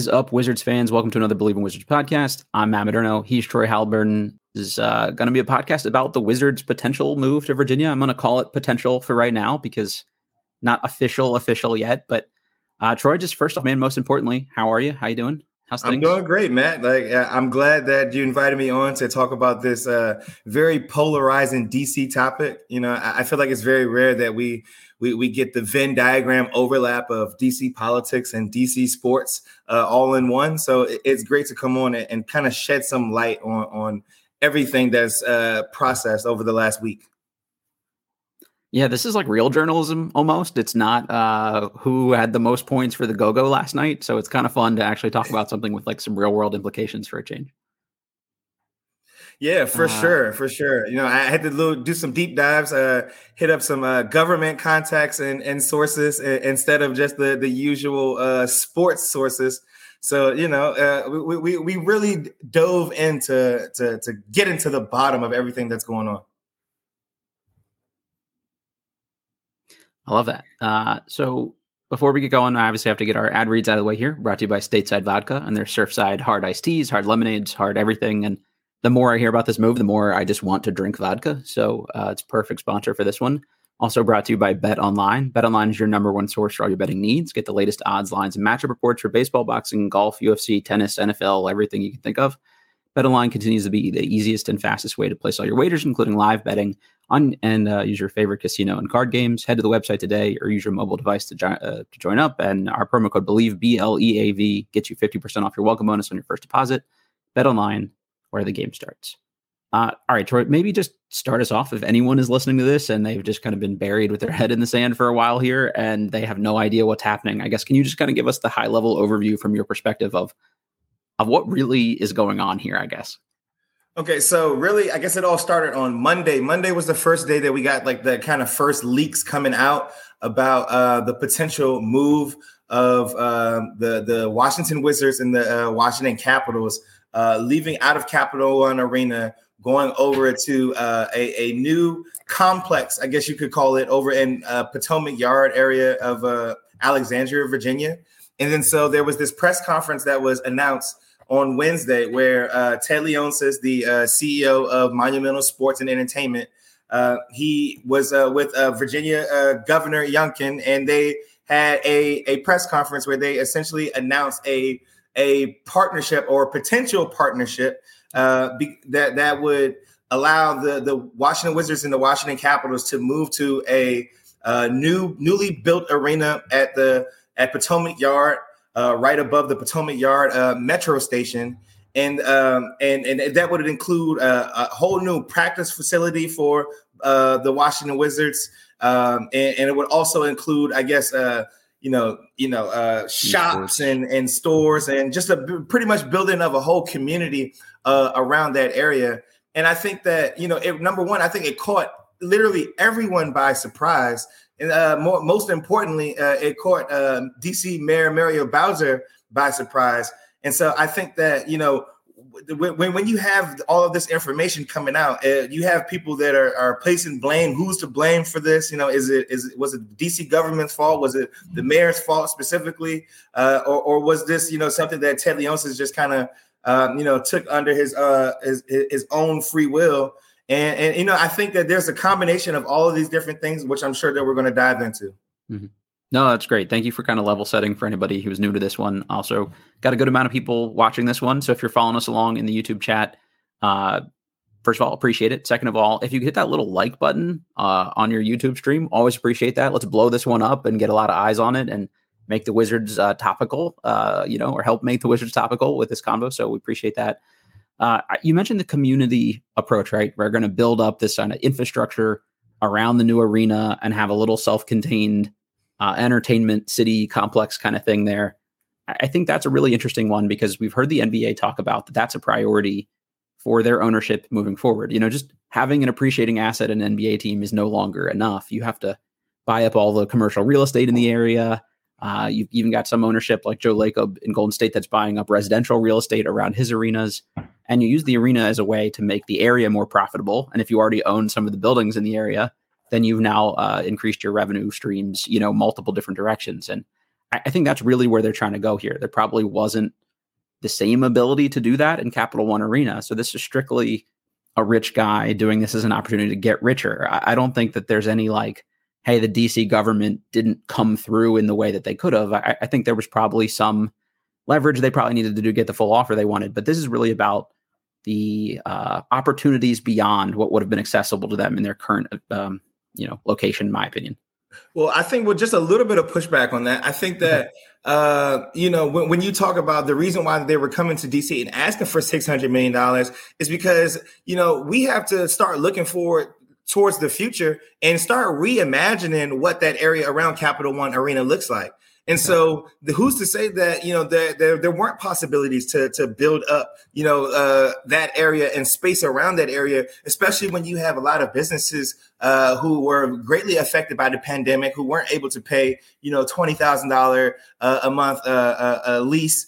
Is up, Wizards fans? Welcome to another Believe in Wizards podcast. I'm Matt Modderno. He's Troy Haliburton. This is uh, going to be a podcast about the Wizards' potential move to Virginia. I'm going to call it potential for right now because not official, official yet. But uh, Troy, just first off, man, most importantly, how are you? How you doing? How's things? I'm doing great, Matt. Like I'm glad that you invited me on to talk about this uh, very polarizing DC topic. You know, I, I feel like it's very rare that we we, we get the Venn diagram overlap of DC politics and DC sports uh, all in one. So it's great to come on and, and kind of shed some light on on everything that's uh, processed over the last week. Yeah, this is like real journalism almost. It's not uh, who had the most points for the go go last night. So it's kind of fun to actually talk about something with like some real world implications for a change. Yeah, for uh, sure, for sure. You know, I had to do, do some deep dives, uh, hit up some uh, government contacts and, and sources instead of just the the usual uh, sports sources. So you know, uh, we, we we really dove into to to get into the bottom of everything that's going on. I love that. Uh, so before we get going, I obviously have to get our ad reads out of the way here. Brought to you by Stateside Vodka and their Surfside hard iced teas, hard lemonades, hard everything. And the more I hear about this move, the more I just want to drink vodka. So uh, it's perfect sponsor for this one. Also brought to you by Bet Online. Bet Online is your number one source for all your betting needs. Get the latest odds, lines, and matchup reports for baseball, boxing, golf, UFC, tennis, NFL, everything you can think of. BetOnline continues to be the easiest and fastest way to place all your wagers, including live betting on and uh, use your favorite casino and card games. Head to the website today or use your mobile device to, jo- uh, to join up. And our promo code Believe B L E A V gets you fifty percent off your welcome bonus on your first deposit. BetOnline, where the game starts. Uh, all right, Troy, maybe just start us off. If anyone is listening to this and they've just kind of been buried with their head in the sand for a while here and they have no idea what's happening, I guess, can you just kind of give us the high level overview from your perspective of of what really is going on here, I guess. Okay, so really, I guess it all started on Monday. Monday was the first day that we got like the kind of first leaks coming out about uh, the potential move of uh, the the Washington Wizards and the uh, Washington Capitals uh, leaving out of Capital One Arena, going over to uh, a, a, new complex, I guess you could call it, over in uh, Potomac Yard area of Alexandria, Virginia. And then so there was this press conference that was announced on Wednesday, where uh, Ted Leonsis, the uh, CEO of Monumental Sports and Entertainment, uh, he was uh, with uh, Virginia uh, Governor Youngkin, and they had a, a press conference where they essentially announced a a partnership or potential partnership be, that that would allow the the Washington Wizards and the Washington Capitals to move to a new newly built arena at the at Potomac Yard uh, right above the Potomac Yard uh, metro station. And, um, and and that would include a, a whole new practice facility for uh, the Washington Wizards, um, and, and, it would also include, I guess, uh, you know, you know, uh, shops and and stores, and just a pretty much building of a whole community uh, around that area. And I think that you know, it, number one, I think it caught literally everyone by surprise and uh, more, most importantly, uh, it caught uh, DC Mayor Muriel Bowser by surprise. And so I think that, you know, when, when you have all of this information coming out, uh, you have people that are, are placing blame. Who's to blame for this? You know, is it is it, was it DC government's fault? Was it the mayor's fault specifically, uh, or, or was this you know something that Ted Leonsis just kind of um, you know took under his uh his, his own free will? And, and you know, I think that there's a combination of all of these different things, which I'm sure that we're going to dive into. Mm-hmm. No, that's great. Thank you for kind of level setting for anybody who's new to this one. Also, got a good amount of people watching this one. So if you're following us along in the YouTube chat, uh, first of all, appreciate it. Second of all, if you hit that little like button uh, on your YouTube stream, always appreciate that. Let's blow this one up and get a lot of eyes on it and make the Wizards uh, topical, uh, you know, or help make the Wizards topical with this convo. So we appreciate that. Uh, you mentioned the community approach, right? We're going to build up this kind of infrastructure around the new arena and have a little self-contained uh, entertainment city complex kind of thing there. I think that's a really interesting one because we've heard the NBA talk about that that's a priority for their ownership moving forward. You know, just having an appreciating asset in an NBA team is no longer enough. You have to buy up all the commercial real estate in the area. Uh, you've even got some ownership like Joe Lacob in Golden State that's buying up residential real estate around his arenas. And you use the arena as a way to make the area more profitable. And if you already own some of the buildings in the area, then you've now uh, increased your revenue streams, you know, multiple different directions. And I, I think that's really where they're trying to go here. There probably wasn't the same ability to do that in Capital One Arena. So this is strictly a rich guy doing this as an opportunity to get richer. I, I don't think that there's any like, hey, the DC government didn't come through in the way that they could have. I, I think there was probably some leverage they probably needed to do get the full offer they wanted. But this is really about the uh, opportunities beyond what would have been accessible to them in their current, um, you know, location. In my opinion. Well, I think with just a little bit of pushback on that, I think that uh, you know when, when you talk about the reason why they were coming to DC and asking for six hundred million dollars is because you know we have to start looking forward towards the future and start reimagining what that area around Capital One Arena looks like. And so, the, who's to say that you know there, there, there weren't possibilities to to build up you know uh, that area and space around that area, especially when you have a lot of businesses uh, who were greatly affected by the pandemic, who weren't able to pay you know twenty thousand uh, a month uh, uh, uh, lease.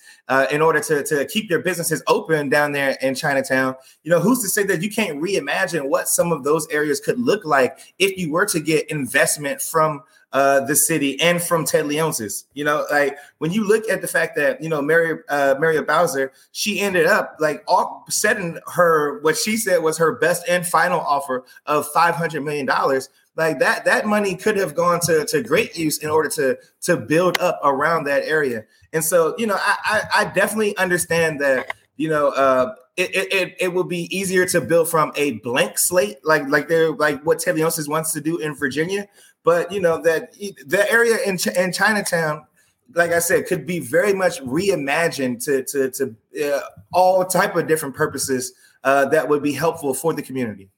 in order to, to keep their businesses open down there in Chinatown, you know, who's to say that you can't reimagine what some of those areas could look like if you were to get investment from uh, the city and from Ted Leonsis. You know, like when you look at the fact that you know Mary uh, Muriel Bowser, she ended up like off setting her what she said was her best and final offer of five hundred million dollars. Like that, that money could have gone to, to great use in order to to build up around that area. And so, you know, I I, I definitely understand that. You know, uh, it, it, it will be easier to build from a blank slate, like like they're like what Ted Leonsis wants to do in Virginia. But you know that the area in in Chinatown, like I said, could be very much reimagined to to to uh, all type of different purposes uh, that would be helpful for the community.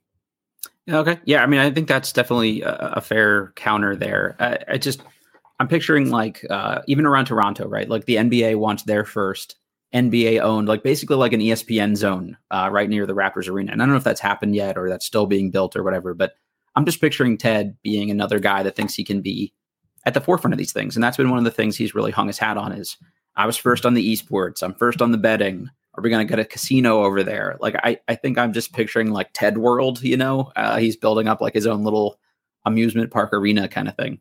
Okay, yeah, I mean, I think that's definitely a, a fair counter there. I, I, just I'm picturing like uh, even around Toronto, right? Like the NBA wants their first NBA owned, like basically like an ESPN zone uh, right near the Raptors arena. And I don't know if that's happened yet or that's still being built or whatever, but I'm just picturing Ted being another guy that thinks he can be at the forefront of these things. And that's been one of the things he's really hung his hat on is I was first on the esports. I'm first on the betting. Are we going to get a casino over there? Like, I, I think I'm just picturing like Ted World, you know, uh, he's building up like his own little amusement park arena kind of thing.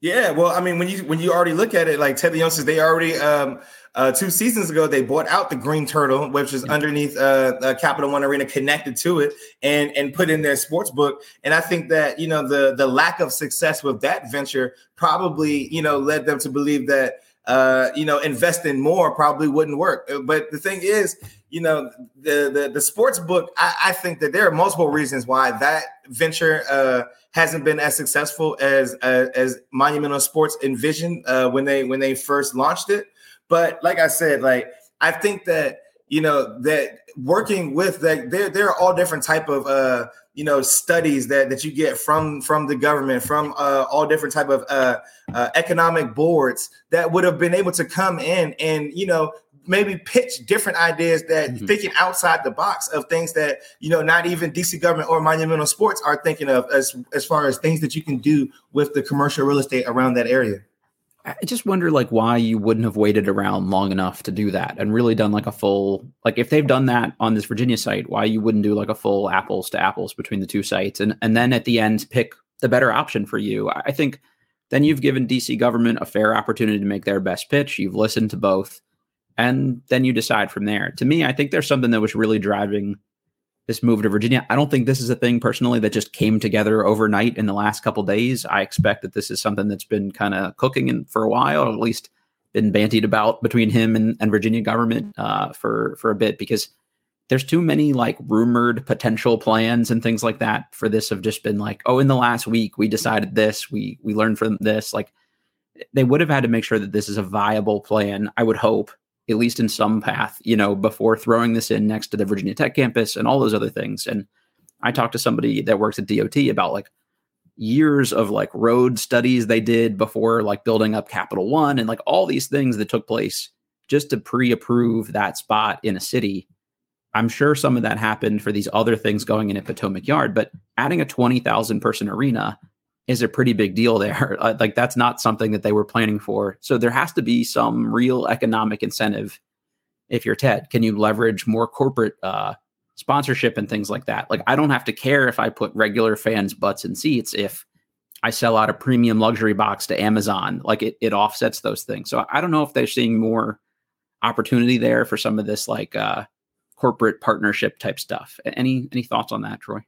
Yeah, well, I mean, when you when you already look at it, like Ted Leonsis, they already um, uh, two seasons ago they bought out the Green Turtle, which is underneath uh, uh, Capital One Arena, connected to it, and and put in their sports book. And I think that you know the the lack of success with that venture probably you know led them to believe that uh, you know investing more probably wouldn't work. Uh, but the thing is, you know, the the, the sports book. I, I think that there are multiple reasons why that venture. Uh, hasn't been as successful as uh, as Monumental Sports envisioned uh, when they when they first launched it. But like I said, like I think that you know that working with that there there are all different type of uh you know studies that that you get from from the government from uh all different type of uh, uh economic boards that would have been able to come in and you know maybe pitch different ideas that mm-hmm. thinking outside the box of things that you know not even DC government or monumental sports are thinking of as as far as things that you can do with the commercial real estate around that area. I just wonder like why you wouldn't have waited around long enough to do that and really done like a full like if they've done that on this Virginia site, why you wouldn't do like a full apples to apples between the two sites and and then at the end pick the better option for you. I think then you've given DC government a fair opportunity to make their best pitch. You've listened to both and then you decide from there. To me, I think there's something that was really driving this move to Virginia. I don't think this is a thing personally that just came together overnight in the last couple days. I expect that this is something that's been kind of cooking in, for a while, or at least been bantied about between him and, and Virginia government uh, for for a bit because there's too many like rumored potential plans and things like that for this have just been like, oh, in the last week we decided this, we we learned from this. Like they would have had to make sure that this is a viable plan. I would hope at least in some path, you know, before throwing this in next to the Virginia Tech campus and all those other things. And I talked to somebody that works at DOT about like, years of like road studies they did before like building up Capital One and like all these things that took place just to pre-approve that spot in a city. I'm sure some of that happened for these other things going in at Potomac Yard, but adding a 20,000 person arena is a pretty big deal there. like that's not something that they were planning for. So there has to be some real economic incentive if you're Ted. Can you leverage more corporate uh, sponsorship and things like that? Like I don't have to care if I put regular fans' butts in seats if I sell out a premium luxury box to Amazon. Like it, it offsets those things. So I don't know if they're seeing more opportunity there for some of this like uh, corporate partnership type stuff. Any any thoughts on that, Troy?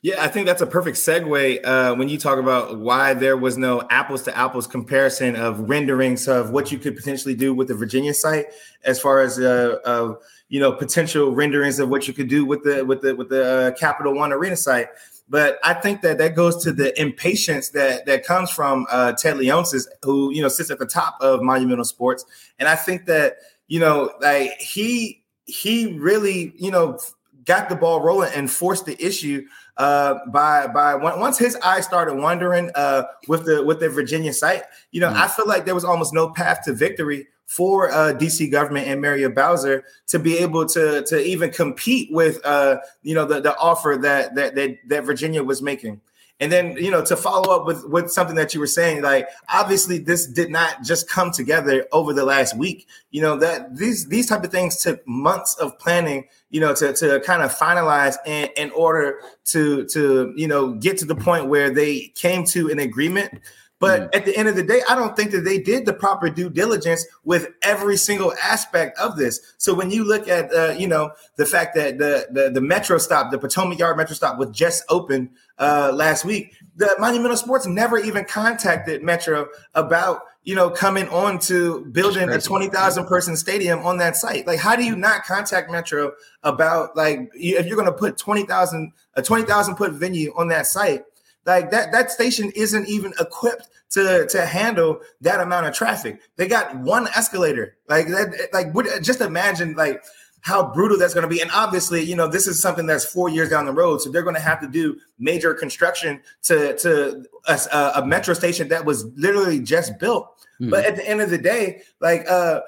Yeah, I think that's a perfect segue uh, when you talk about why there was no apples to apples comparison of renderings of what you could potentially do with the Virginia site, as far as uh, you know potential renderings of what you could do with the with the with the uh, Capital One Arena site. But I think that that goes to the impatience that that comes from uh, Ted Leonsis, who you know sits at the top of Monumental Sports, and I think that you know like he he really you know got the ball rolling and forced the issue uh, by by once his eyes started wandering uh, with the with the Virginia site. You know, mm. I feel like there was almost no path to victory for uh, DC government and Muriel Bowser to be able to to even compete with uh, you know the, the offer that, that that that Virginia was making. And then, you know, to follow up with with something that you were saying, like obviously this did not just come together over the last week. You know that these these type of things took months of planning. You know, to to kind of finalize in, in order to to you know get to the point where they came to an agreement. But mm. at the end of the day, I don't think that they did the proper due diligence with every single aspect of this. So when you look at, uh, you know, the fact that the, the, the metro stop, the Potomac Yard metro stop, was just open uh, last week, the Monumental Sports never even contacted Metro about you know coming on to building a twenty thousand person stadium on that site. Like, how do you not contact Metro about like if you're going to put twenty thousand a twenty thousand put venue on that site? Like that that station isn't even equipped to to handle that amount of traffic. They got one escalator. Like that like would just imagine like how brutal that's going to be. And obviously, you know, this is something that's four years down the road, so they're going to have to do major construction to to a, a metro station that was literally just built. Mm-hmm. But at the end of the day, like uh,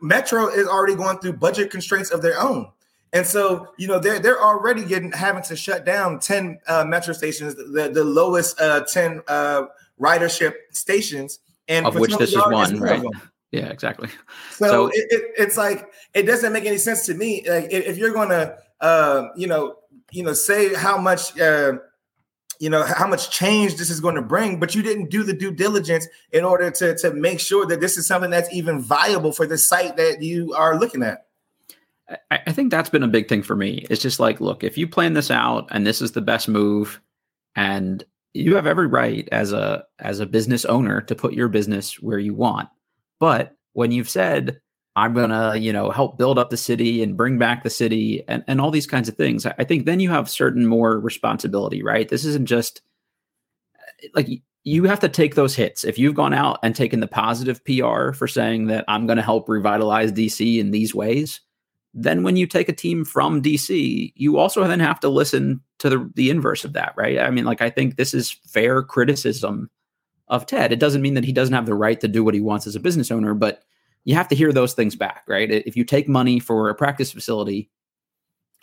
Metro is already going through budget constraints of their own. And so, you know, they're they're already getting having to shut down 10 uh, metro stations, the, the lowest uh, 10 uh, ridership stations. And of which this is one, right? Yeah, exactly. So, so it, it, it's like it doesn't make any sense to me. Like if you're going to, uh, you know, you know, say how much, uh, you know, how much change this is going to bring, but you didn't do the due diligence in order to to make sure that this is something that's even viable for the site that you are looking at. I, think that's been a big thing for me. It's just like, look, if you plan this out and this is the best move, and you have every right as a as a business owner to put your business where you want. But when you've said, I'm gonna, you know, help build up the city and bring back the city and, and all these kinds of things, I think then you have certain more responsibility, right? This isn't just eh, like you have to take those hits. If you've gone out and taken the positive PR for saying that I'm going to help revitalize DC in these ways, then when you take a team from DC, you also then have to listen to the, the inverse of that, right? I mean, like, I think this is fair criticism of Ted. It doesn't mean that he doesn't have the right to do what he wants as a business owner, but you have to hear those things back, right? If you take money for a practice facility,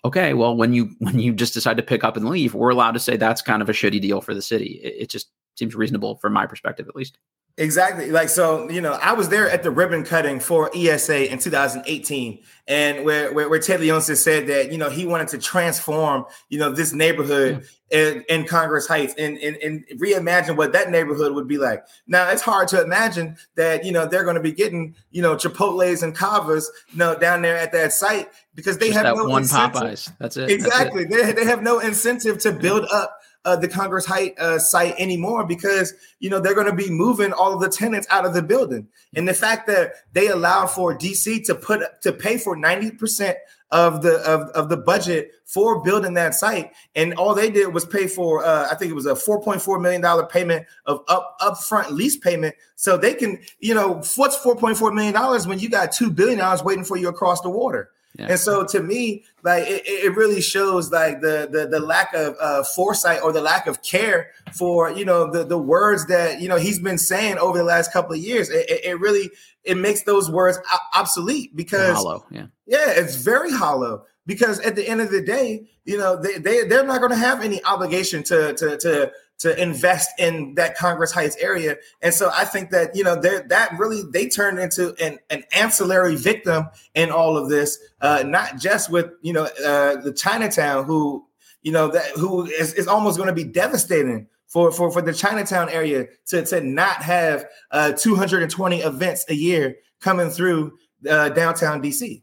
okay, well, when you when you just decide to pick up and leave, we're allowed to say that's kind of a shitty deal for the city. It, it just seems reasonable from my perspective, at least. Exactly. Like so, you know, I was there at the ribbon cutting for ESA in 2018, and where where, where Ted Leonsis said that you know he wanted to transform you know this neighborhood in, in, Congress Heights and, and and reimagine what that neighborhood would be like. Now it's hard to imagine that you know they're going to be getting you know Chipotle's and Cavas you know down there at that site because they Just have no one incentive. Popeyes. That's it. Exactly. That's it. They they have no incentive to build up uh, the Congress Height uh, site anymore because you know they're going to be moving all of the tenants out of the building. And the fact that they allowed for DC to put to pay for ninety percent of the of, of the budget for building that site, and all they did was pay for uh, I think it was a four point four million dollar payment of up upfront lease payment, so they can you know what's four point four million dollars when you got two billion dollars waiting for you across the water. Yeah. And so to me, like it, it really shows like the the, the lack of uh, foresight or the lack of care for you know the the words that you know he's been saying over the last couple of years. It, it, it really it makes those words obsolete because hollow. Yeah, yeah, it's very hollow because at the end of the day, you know, they, they they're not going to have any obligation to to to to invest in that Congress Heights area. And so I think that, you know, that really, they turned into an, an ancillary victim in all of this, uh, not just with, you know, uh, the Chinatown who, you know, that who is, is almost going to be devastating for, for, for the Chinatown area to, to not have uh, 220 events a year coming through uh, downtown DC.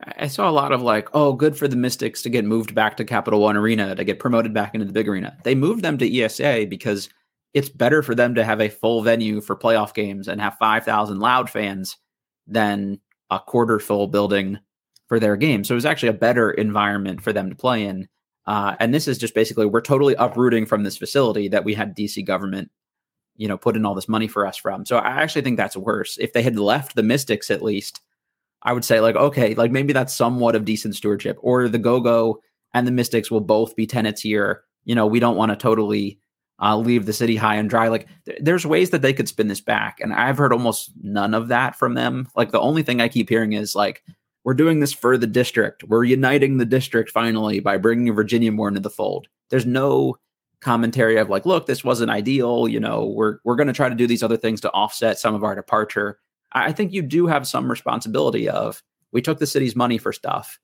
I saw a lot of like, oh, good for the Mystics to get moved back to Capital One Arena to get promoted back into the big arena. They moved them to ESA because it's better for them to have a full venue for playoff games and have 5,000 loud fans than a quarter full building for their game. So it was actually a better environment for them to play in. Uh, and this is just basically we're totally uprooting from this facility that we had DC government, you know, put in all this money for us from. So I actually think that's worse. If they had left the Mystics at least I would say like, okay, like maybe that's somewhat of decent stewardship. Or the Go Go and the Mystics will both be tenants here. You know, we don't want to totally uh, leave the city high and dry. Like, th- there's ways that they could spin this back, and I've heard almost none of that from them. Like, the only thing I keep hearing is like, we're doing this for the district. We're uniting the district finally by bringing Virginia more into the fold. There's no commentary of like, look, this wasn't ideal. You know, we're we're going to try to do these other things to offset some of our departure. I think you do have some responsibility of we took the city's money for stuff.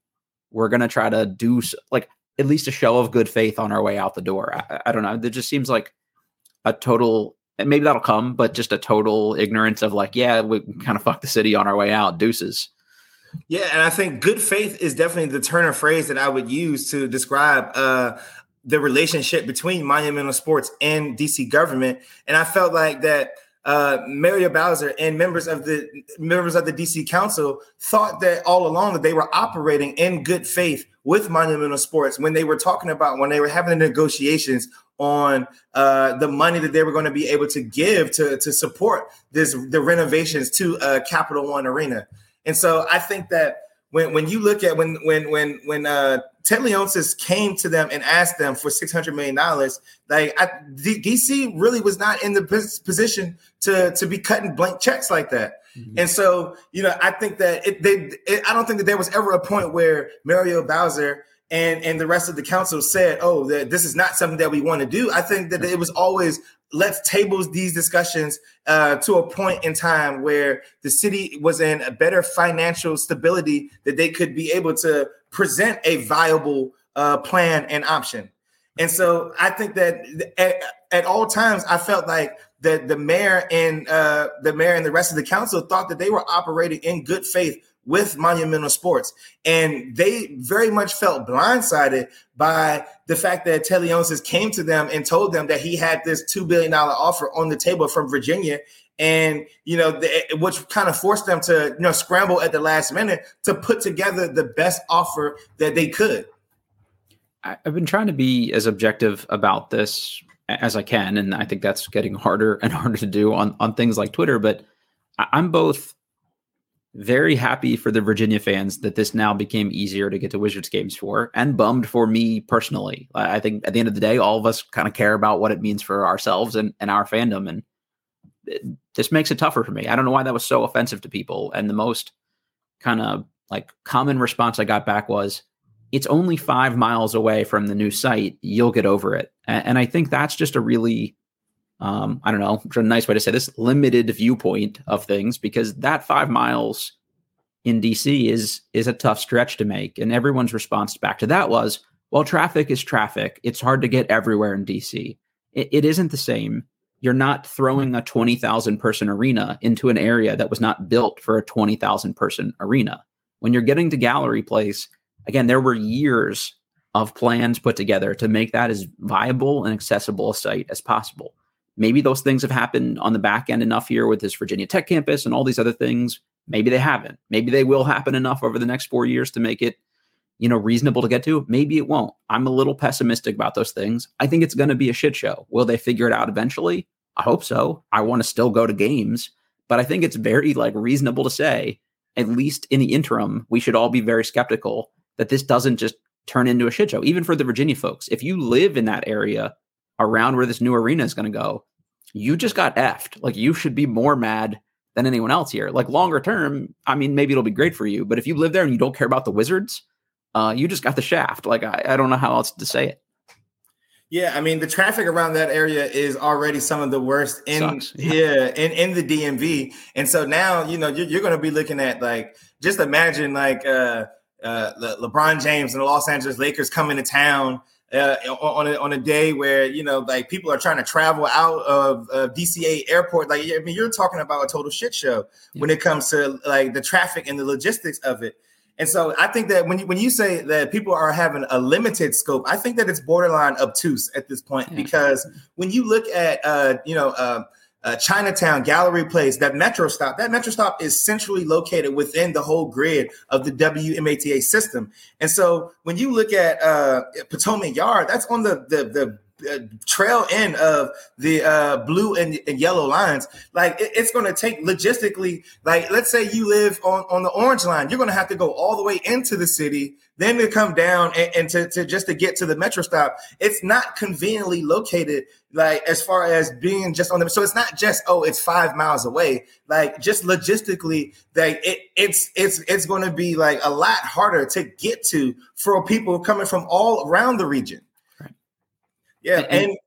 We're going to try to do like at least a show of good faith on our way out the door. I, I don't know. It just seems like a total, maybe that'll come, but just a total ignorance of like, yeah, we kind of fucked the city on our way out. Deuces. Yeah, and I think good faith is definitely the turn of phrase that I would use to describe uh, the relationship between monumental sports and DC government. And I felt like that uh, Mario Bowser and members of the members of the DC Council thought that all along that they were operating in good faith with Monumental Sports when they were talking about when they were having the negotiations on uh, the money that they were going to be able to give to to support this the renovations to uh, Capital One Arena. And so I think that when when you look at when when when when uh Ted Leonsis came to them and asked them for six hundred million dollars, like I, D- DC really was not in the position to to be cutting blank checks like that. Mm-hmm. And so, you know, I think that it, they, it, I don't think that there was ever a point where Mario Bowser and and the rest of the council said, "Oh, that this is not something that we want to do." I think that it was always let's table these discussions uh, to a point in time where the city was in a better financial stability that they could be able to present a viable uh, plan and option. And so I think that at, at all times I felt like that the mayor and uh, the mayor and the rest of the council thought that they were operating in good faith with Monumental Sports. And they very much felt blindsided by the fact that Ted Leonsis came to them and told them that he had this $2 billion offer on the table from Virginia. And, you know, the, which kind of forced them to, you know, scramble at the last minute to put together the best offer that they could. I've been trying to be as objective about this as I can. And I think that's getting harder and harder to do on, on things like Twitter. But I'm both very happy for the Virginia fans that this now became easier to get to Wizards games for, and bummed for me personally. I think at the end of the day, all of us kind of care about what it means for ourselves and, and our fandom. And it, this makes it tougher for me. I don't know why that was so offensive to people. And the most kind of like common response I got back was, it's only five miles away from the new site. You'll get over it. And, and I think that's just a really um, I don't know, a nice way to say this, limited viewpoint of things because that five miles in DC is is a tough stretch to make. And everyone's response back to that was, well, traffic is traffic. It's hard to get everywhere in DC. it, it isn't the same. You're not throwing a 20,000 person arena into an area that was not built for a 20,000 person arena. When you're getting to Gallery Place, again, there were years of plans put together to make that as viable and accessible a site as possible. Maybe those things have happened on the back end enough here with this Virginia Tech campus and all these other things. Maybe they haven't. Maybe they will happen enough over the next four years to make it, you know, reasonable to get to. Maybe it won't. I'm a little pessimistic about those things. I think it's going to be a shit show. Will they figure it out eventually? I hope so. I want to still go to games, but I think it's very like reasonable to say at least in the interim, we should all be very skeptical that this doesn't just turn into a shit show, even for the Virginia folks. If you live in that area around where this new arena is going to go, you just got effed. Like you should be more mad than anyone else here. Like longer term, I mean, maybe it'll be great for you, but if you live there and you don't care about the Wizards, uh, you just got the shaft. Like I, I don't know how else to say it. Yeah, I mean the traffic around that area is already some of the worst in yeah. yeah, in in the DMV, and so now you know you're, you're going to be looking at like just imagine like uh, uh, Le- LeBron James and the Los Angeles Lakers coming to town uh, on a, on a day where you know like people are trying to travel out of uh, DCA airport. Like I mean, you're talking about a total shit show yeah. when it comes to like the traffic and the logistics of it. And so I think that when you, when you say that people are having a limited scope, I think that it's borderline obtuse at this point yeah. because when you look at uh, you know uh, uh, Chinatown, Gallery Place, that metro stop, that metro stop is centrally located within the whole grid of the WMATA system. And so when you look at uh, Potomac Yard, that's on the the, the uh, trail end of the uh, blue and, and, yellow lines, like it, it's going to take logistically, like let's say you live on, on the orange line, you're going to have to go all the way into the city, then to come down and, and to, to just to get to the metro stop. It's not conveniently located, like as far as being just on the. So it's not just oh, it's five miles away. Like just logistically, like it, it's it's it's going to be like a lot harder to get to for people coming from all around the region. Yeah, and, and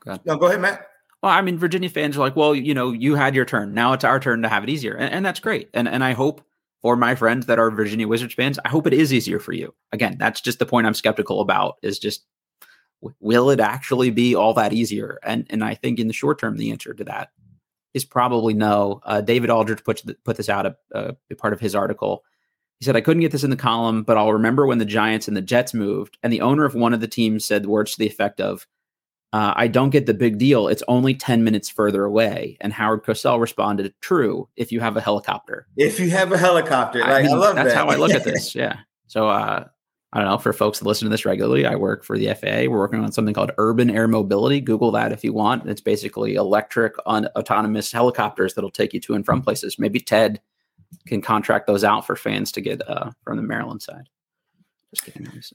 go no, go ahead, Matt. Well, I mean, Virginia fans are like, well, you know, you had your turn. Now it's our turn to have it easier, and, and that's great. And and I hope for my friends that are Virginia Wizards fans, I hope it is easier for you. Again, that's just the point I'm skeptical about. Is just will it actually be all that easier? And and I think in the short term, the answer to that is probably no. Uh, David Aldridge put put this out a, a part of his article. He said, I couldn't get this in the column, but I'll remember when the Giants and the Jets moved, and the owner of one of the teams said words to the effect of, uh, I don't get the big deal. It's only 10 minutes further away. And Howard Cosell responded, True, if you have a helicopter. If you have a helicopter. Like, I, mean, I love that's that. how I look at this. Yeah. So, uh, I don't know. For folks that listen to this regularly, I work for the FAA. We're working on something called urban air mobility. Google that if you want. It's basically electric, un- autonomous helicopters that'll take you to and from places. Maybe Ted can contract those out for fans to get uh, from the Maryland side.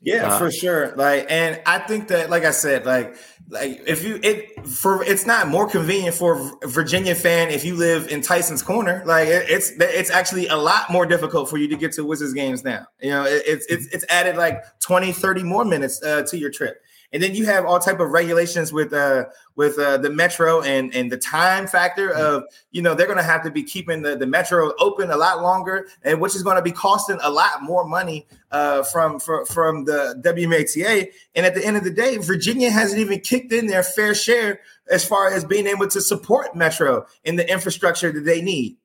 Yeah, uh, for sure. Like, and I think that, like I said, like, like if you it for it's not more convenient for a Virginia fan if you live in Tyson's Corner. Like, it, it's it's actually a lot more difficult for you to get to Wizards games now. You know, it, it's it's it's added like 20, 30 more minutes uh, to your trip and then you have all type of regulations with uh with uh, the metro and and the time factor mm-hmm. of you know they're going to have to be keeping the, the metro open a lot longer and which is going to be costing a lot more money uh, from, from from the WMATA and at the end of the day Virginia hasn't even kicked in their fair share as far as being able to support metro in the infrastructure that they need.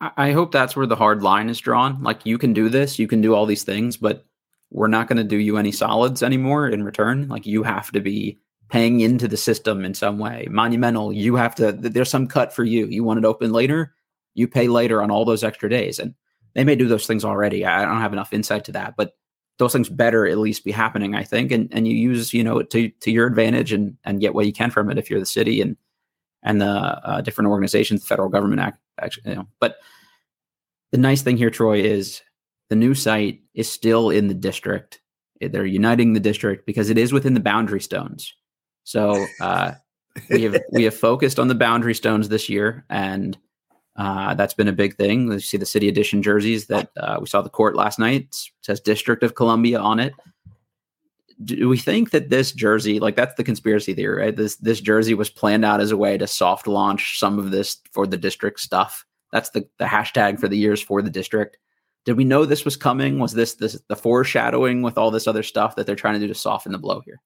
I hope that's where the hard line is drawn. Like you can do this you can do all these things but we're not going to do you any solids anymore in return. Like you have to be paying into the system in some way. Monumental, you have to, there's some cut for you. You want it open later, you pay later on all those extra days. And they may do those things already. I don't have enough insight to that, but those things better at least be happening, I think. And and you use, you know, to to your advantage and and get what you can from it if you're the city and and the uh, different organizations, the federal government act, actually, you know. But the nice thing here, Troy, is the new site is still in the district. They're uniting the district because it is within the boundary stones. So uh, we have we have focused on the boundary stones this year, and uh, that's been a big thing. You see the city edition jerseys that uh, we saw the court last night. It says District of Columbia on it. Do we think that this jersey, like that's the conspiracy theory, right? This this jersey was planned out as a way to soft launch some of this for the district stuff. That's the the hashtag for the years for the district. Did we know this was coming? Was this, this the foreshadowing with all this other stuff that they're trying to do to soften the blow here?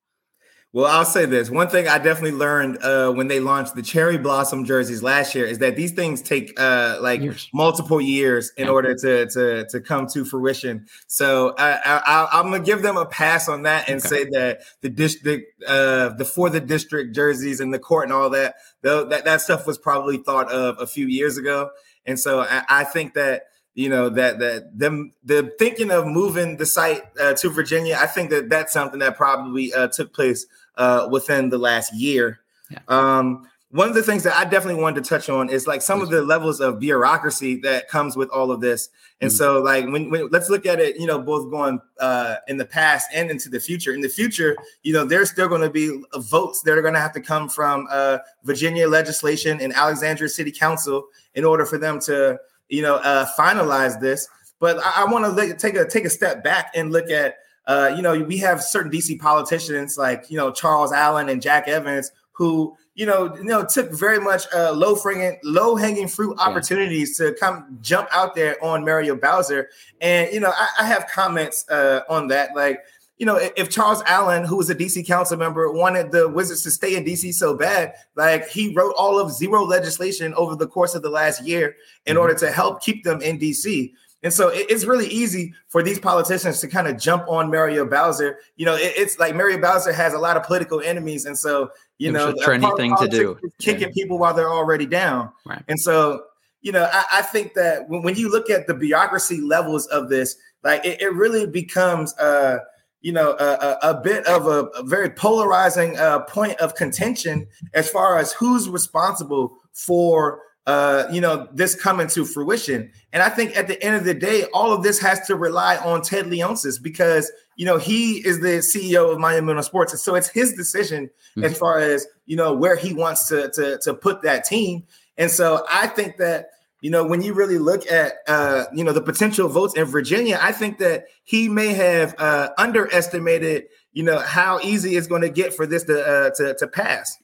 Well, I'll say this. One thing I definitely learned uh, when they launched the cherry blossom jerseys last year is that these things take uh, like years. multiple years in yeah. order to, to to come to fruition. So I, am gonna give them a pass on that and okay. say that the district, uh, the for the district jerseys and the court and all that, that that stuff was probably thought of a few years ago. And so I, I think that you know that that them the thinking of moving the site uh, to Virginia. I think that that's something that probably uh, took place uh, within the last year. Yeah. Um, one of the things that I definitely wanted to touch on is like some of the levels of bureaucracy that comes with all of this. And mm-hmm. so, like, when, when, let's look at it, you know, both going uh, in the past and into the future. In the future, you know, there's still going to be votes that are going to have to come from uh, Virginia legislation and Alexandria City Council in order for them to, you know, uh, finalize this. But I, I want to take a take a step back and look at, uh, you know, we have certain DC politicians like, you know, Charles Allen and Jack Evans who you know, you know, took very much uh, low hanging, low hanging fruit opportunities to come jump out there on Mario Bowser. And you know, I, I have comments uh, on that. Like, you know, if Charles Allen, who was a DC council member, wanted the Wizards to stay in DC so bad, like he wrote all of zero legislation over the course of the last year in mm-hmm. order to help keep them in DC. And so it's really easy for these politicians to kind of jump on Mario Bowser. You know, it's like Mario Bowser has a lot of political enemies, and so you know, a trendy thing to do, kicking yeah. people while they're already down. Right. And so, you know, I, I think that when, when, you look at the bureaucracy levels of this, like it, it really becomes, uh, you know, a, a, a bit of a, a very polarizing uh, point of contention as far as who's responsible for uh, you know, this coming to fruition. And I think at the end of the day, all of this has to rely on Ted Leonsis because, you know, he is the CEO of Monumental Sports. And so it's his decision mm-hmm. as far as, you know, where he wants to, to, to put that team. And so I think that, you know, when you really look at, uh, you know, the potential votes in Virginia, I think that he may have uh, underestimated, you know, how easy it's going to get for this to, uh, to, to pass.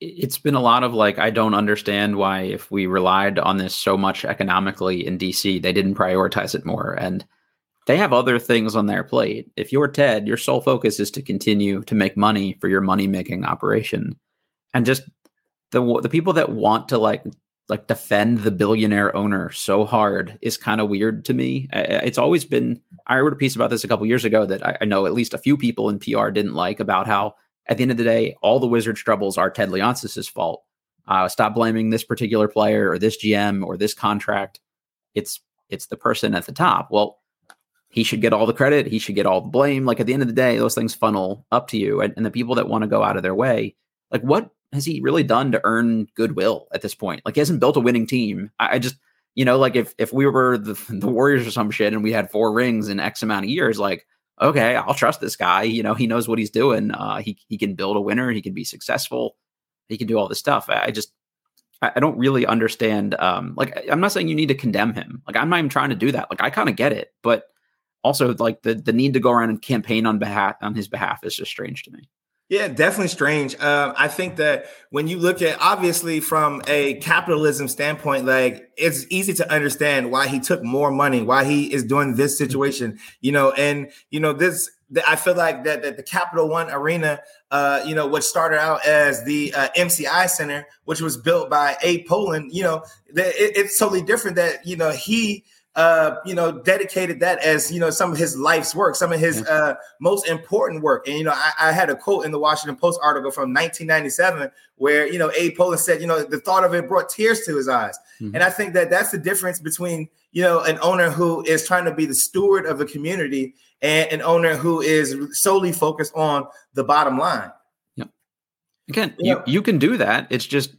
It's been a lot of like i don't understand why if we relied on this so much economically in dc they didn't prioritize it more and they have other things on their plate. If you're ted your sole focus is to continue to make money for your money making operation and just the the people that want to like like defend the billionaire owner so hard is kind of weird to me it's always been i wrote a piece about this a couple years ago that I, I know at least a few people in pr didn't like about how at the end of the day, all the Wizards' troubles are Ted Leonsis' fault. Uh, stop blaming this particular player or this GM or this contract. It's it's the person at the top. Well, he should get all the credit. He should get all the blame. Like at the end of the day, those things funnel up to you. And, and the people that want to go out of their way, like what has he really done to earn goodwill at this point? Like he hasn't built a winning team. I, I just, you know, like if if we were the, the Warriors or some shit and we had four rings in X amount of years, like okay, I'll trust this guy. You know, he knows what he's doing. Uh, he he can build a winner. He can be successful. He can do all this stuff. I just I, I don't really understand. Um, like I'm not saying you need to condemn him. Like I'm not even trying to do that. Like I kind of get it, but also like the the need to go around and campaign on behalf on his behalf is just strange to me. Yeah, definitely strange. Uh, I think that when you look at obviously from a capitalism standpoint, like it's easy to understand why he took more money, why he is doing this situation, you know, and you know this. I feel like that, that the Capital One Arena, uh, you know, which started out as the uh, MCI Center, which was built by Abe Pollin, you know, it, it's totally different. That you know he uh, you know, dedicated that as you know some of his life's work, some of his uh, most important work. And you know, I, I, had a quote in the Washington Post article from 1997 where you know Abe Pollin said, you know, the thought of it brought tears to his eyes. Mm-hmm. And I think that that's the difference between you know an owner who is trying to be the steward of the community and an owner who is solely focused on the bottom line. Yeah. Again, you, you can do that. It's just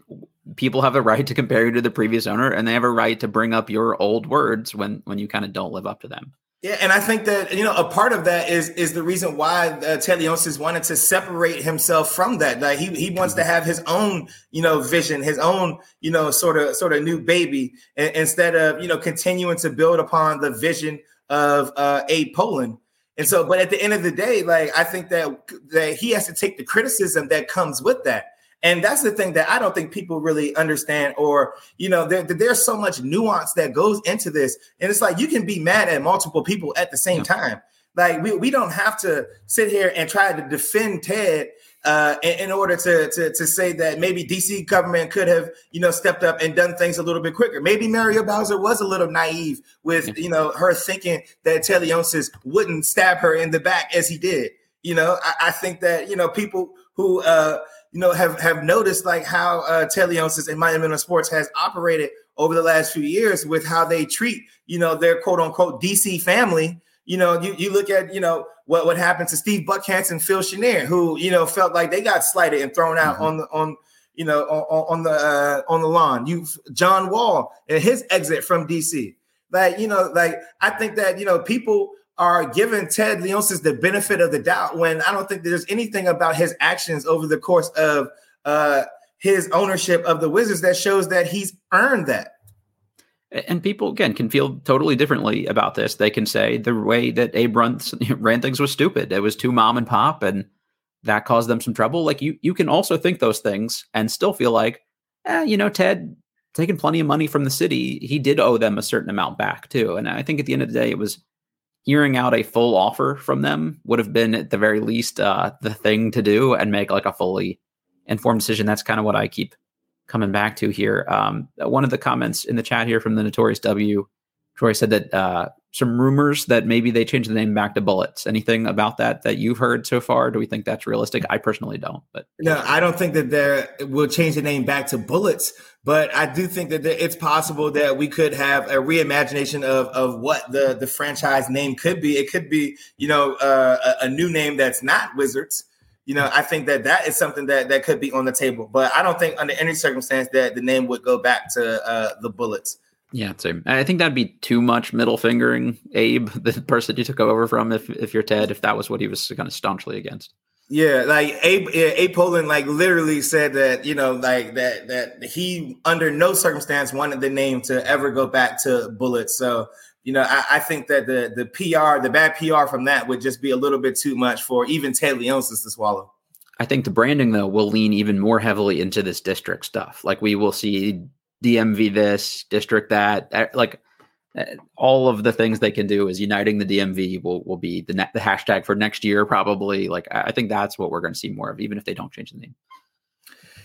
people have a right to compare you to the previous owner and they have a right to bring up your old words when when you kind of don't live up to them yeah, and I think that you know a part of that is is the reason why uh, Ted wanted to separate himself from that. Like he he wants to have his own you know vision, his own you know sort of sort of new baby, instead of you know continuing to build upon the vision of uh, Abe Pollin. And so, but at the end of the day, like I think that that he has to take the criticism that comes with that. And that's the thing that I don't think people really understand, or you know, there, there's so much nuance that goes into this, and it's like you can be mad at multiple people at the same time. Like we, we don't have to sit here and try to defend Ted uh, in, in, order to, to to say that maybe DC government could have you know stepped up and done things a little bit quicker. Maybe Mario Bowser was a little naive with you know her thinking that Ted Leonsis wouldn't stab her in the back as he did. You know, I, I think that you know people who uh, you know, have have noticed like how uh, Ted Leonsis and Monumental Sports has operated over the last few years with how they treat, you know, their quote unquote DC family. You know, you, you look at, you know, what, what happened to Steve Buckhantz and Phil Chenier, who, you know, felt like they got slighted and thrown out mm-hmm. on the on you know, on, on the uh, on the lawn. You John Wall and his exit from DC. Like, you know, like I think that you know people are giving Ted Leonsis the benefit of the doubt when I don't think there's anything about his actions over the course of uh, his ownership of the Wizards that shows that he's earned that. And people again can feel totally differently about this. They can say the way that Abe ran things was stupid. It was too mom and pop, and that caused them some trouble. Like you, you can also think those things and still feel like, eh, you know, Ted taking plenty of money from the city, he did owe them a certain amount back too. And I think at the end of the day, it was hearing out a full offer from them would have been at the very least uh, the thing to do and make like a fully informed decision. That's kind of what I keep coming back to here. Um, one of the comments in the chat here from the Notorious W, Troy said that uh, some rumors that maybe they changed the name back to Bullets. Anything about that that you've heard so far? Do we think that's realistic? I personally don't. But no, I don't think that they will change the name back to Bullets. But I do think that it's possible that we could have a reimagination of of what the the franchise name could be. It could be, you know, uh, a, a new name that's not Wizards. You know, I think that that is something that that could be on the table. But I don't think under any circumstance that the name would go back to uh, the Bullets. Yeah, same. I think that'd be too much middle fingering Abe, the person you took over from, if if you're Ted, if that was what he was kind of staunchly against. Yeah, like Abe, Abe Pollin, like literally said that you know, like that that he under no circumstance wanted the name to ever go back to Bullets. So you know, I, I, think that the the PR, the bad PR from that would just be a little bit too much for even Ted Leonsis to swallow. I think the branding though will lean even more heavily into this district stuff. Like we will see DMV this, district that, eh, like all of the things they can do is uniting the DMV will will be the the hashtag for next year probably. Like I think that's what we're going to see more of, even if they don't change the name.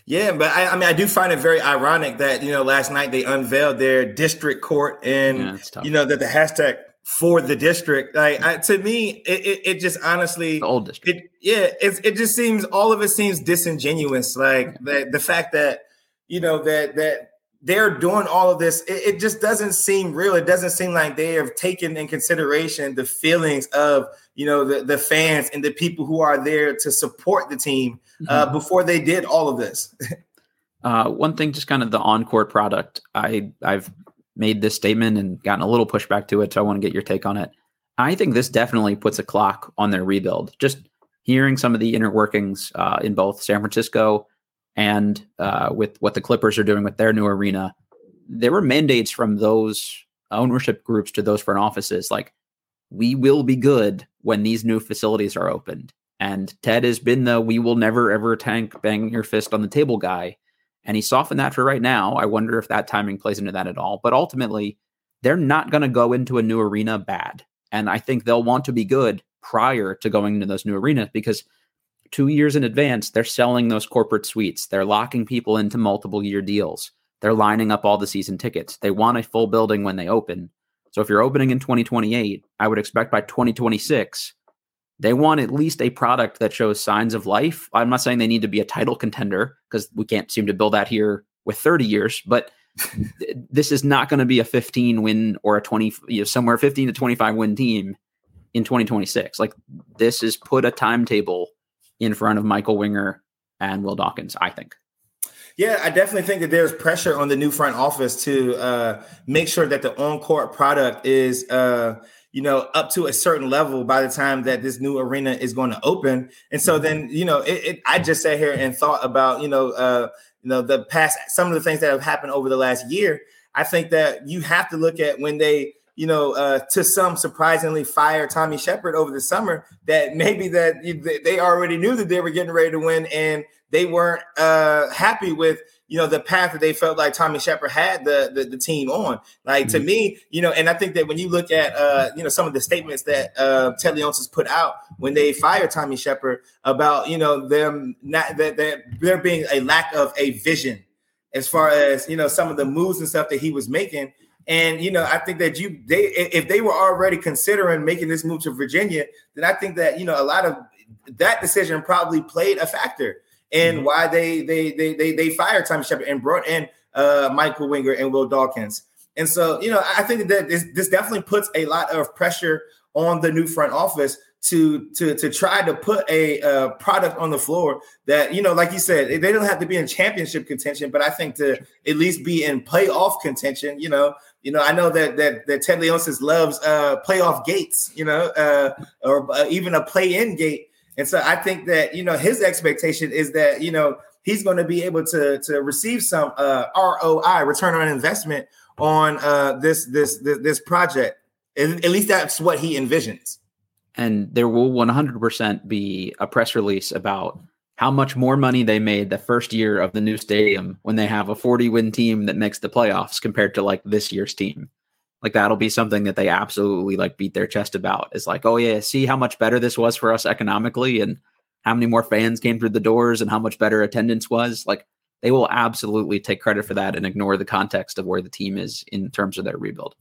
Yeah, but I, I, mean, I do find it very ironic that you know last night they unveiled their district court, and yeah, you know that the hashtag for the district, like I, to me, it, it, it, just honestly the old district. It, yeah, it it just seems all of it seems disingenuous. Like the the fact that you know that that they're doing all of this it, it, just doesn't seem real. It doesn't seem like they have taken in consideration the feelings of you know the, the fans and the people who are there to support the team uh, mm-hmm. before they did all of this. Uh, one thing just kind of the on-court product i i've made this statement and gotten a little pushback to it so i want to get your take on it. I think this definitely puts a clock on their rebuild. Just hearing some of the inner workings uh, in both san francisco and uh, with what the Clippers are doing with their new arena, there were mandates from those ownership groups to those front offices like, we will be good when these new facilities are opened. And Ted has been the we will never ever tank bang your fist on the table guy. And he softened that for right now. I wonder if that timing plays into that at all. But ultimately, they're not going to go into a new arena bad. And I think they'll want to be good prior to going into those new arenas because two years in advance, they're selling those corporate suites. They're locking people into multiple year deals. They're lining up all the season tickets. They want a full building when they open. So if you're opening in 2028, I would expect by 2026, they want at least a product that shows signs of life. I'm not saying they need to be a title contender because we can't seem to build that here with 30 years, but this is not going to be a 15 win or a 20, you know, somewhere 15 to 25 win team in 2026. Like this is put a timetable in front of Michael Winger and Will Dawkins, I think. Yeah, I definitely think that there's pressure on the new front office to uh, make sure that the on-court product is, uh, you know, up to a certain level by the time that this new arena is going to open. And so then, you know, it, it, I just sat here and thought about, you know, uh, you know, the past some of the things that have happened over the last year. I think that you have to look at when they you know, uh, to some surprisingly fire Tommy Sheppard over the summer that maybe that they already knew that they were getting ready to win and they weren't uh, happy with you know the path that they felt like Tommy Sheppard had the, the, the team on. Like mm-hmm. to me, you know, and I think that when you look at uh, you know some of the statements that uh, Ted Leonsis put out when they fired Tommy Sheppard about you know them not that, that there being a lack of a vision as far as you know some of the moves and stuff that he was making and you know, I think that you they if they were already considering making this move to Virginia, then I think that you know a lot of that decision probably played a factor in mm-hmm. why they they they they they fired Tommy Sheppard and brought in uh, Michael Winger and Will Dawkins. And so, you know, I think that this, this definitely puts a lot of pressure on the new front office to to to try to put a uh, product on the floor that you know, like you said, they don't have to be in championship contention, but I think to at least be in playoff contention. You know, you know, I know that that that Ted Leonsis loves uh, playoff gates. You know, uh, or uh, even a play-in gate, and so I think that you know his expectation is that you know he's going to be able to to receive some uh, ROI, return on investment, on uh, this this this, this project. At, at least that's what he envisions and there will 100% be a press release about how much more money they made the first year of the new stadium when they have a 40 win team that makes the playoffs compared to like this year's team. Like that'll be something that they absolutely like beat their chest about. Is like, oh yeah, see how much better this was for us economically and how many more fans came through the doors and how much better attendance was. Like they will absolutely take credit for that and ignore the context of where the team is in terms of their rebuild.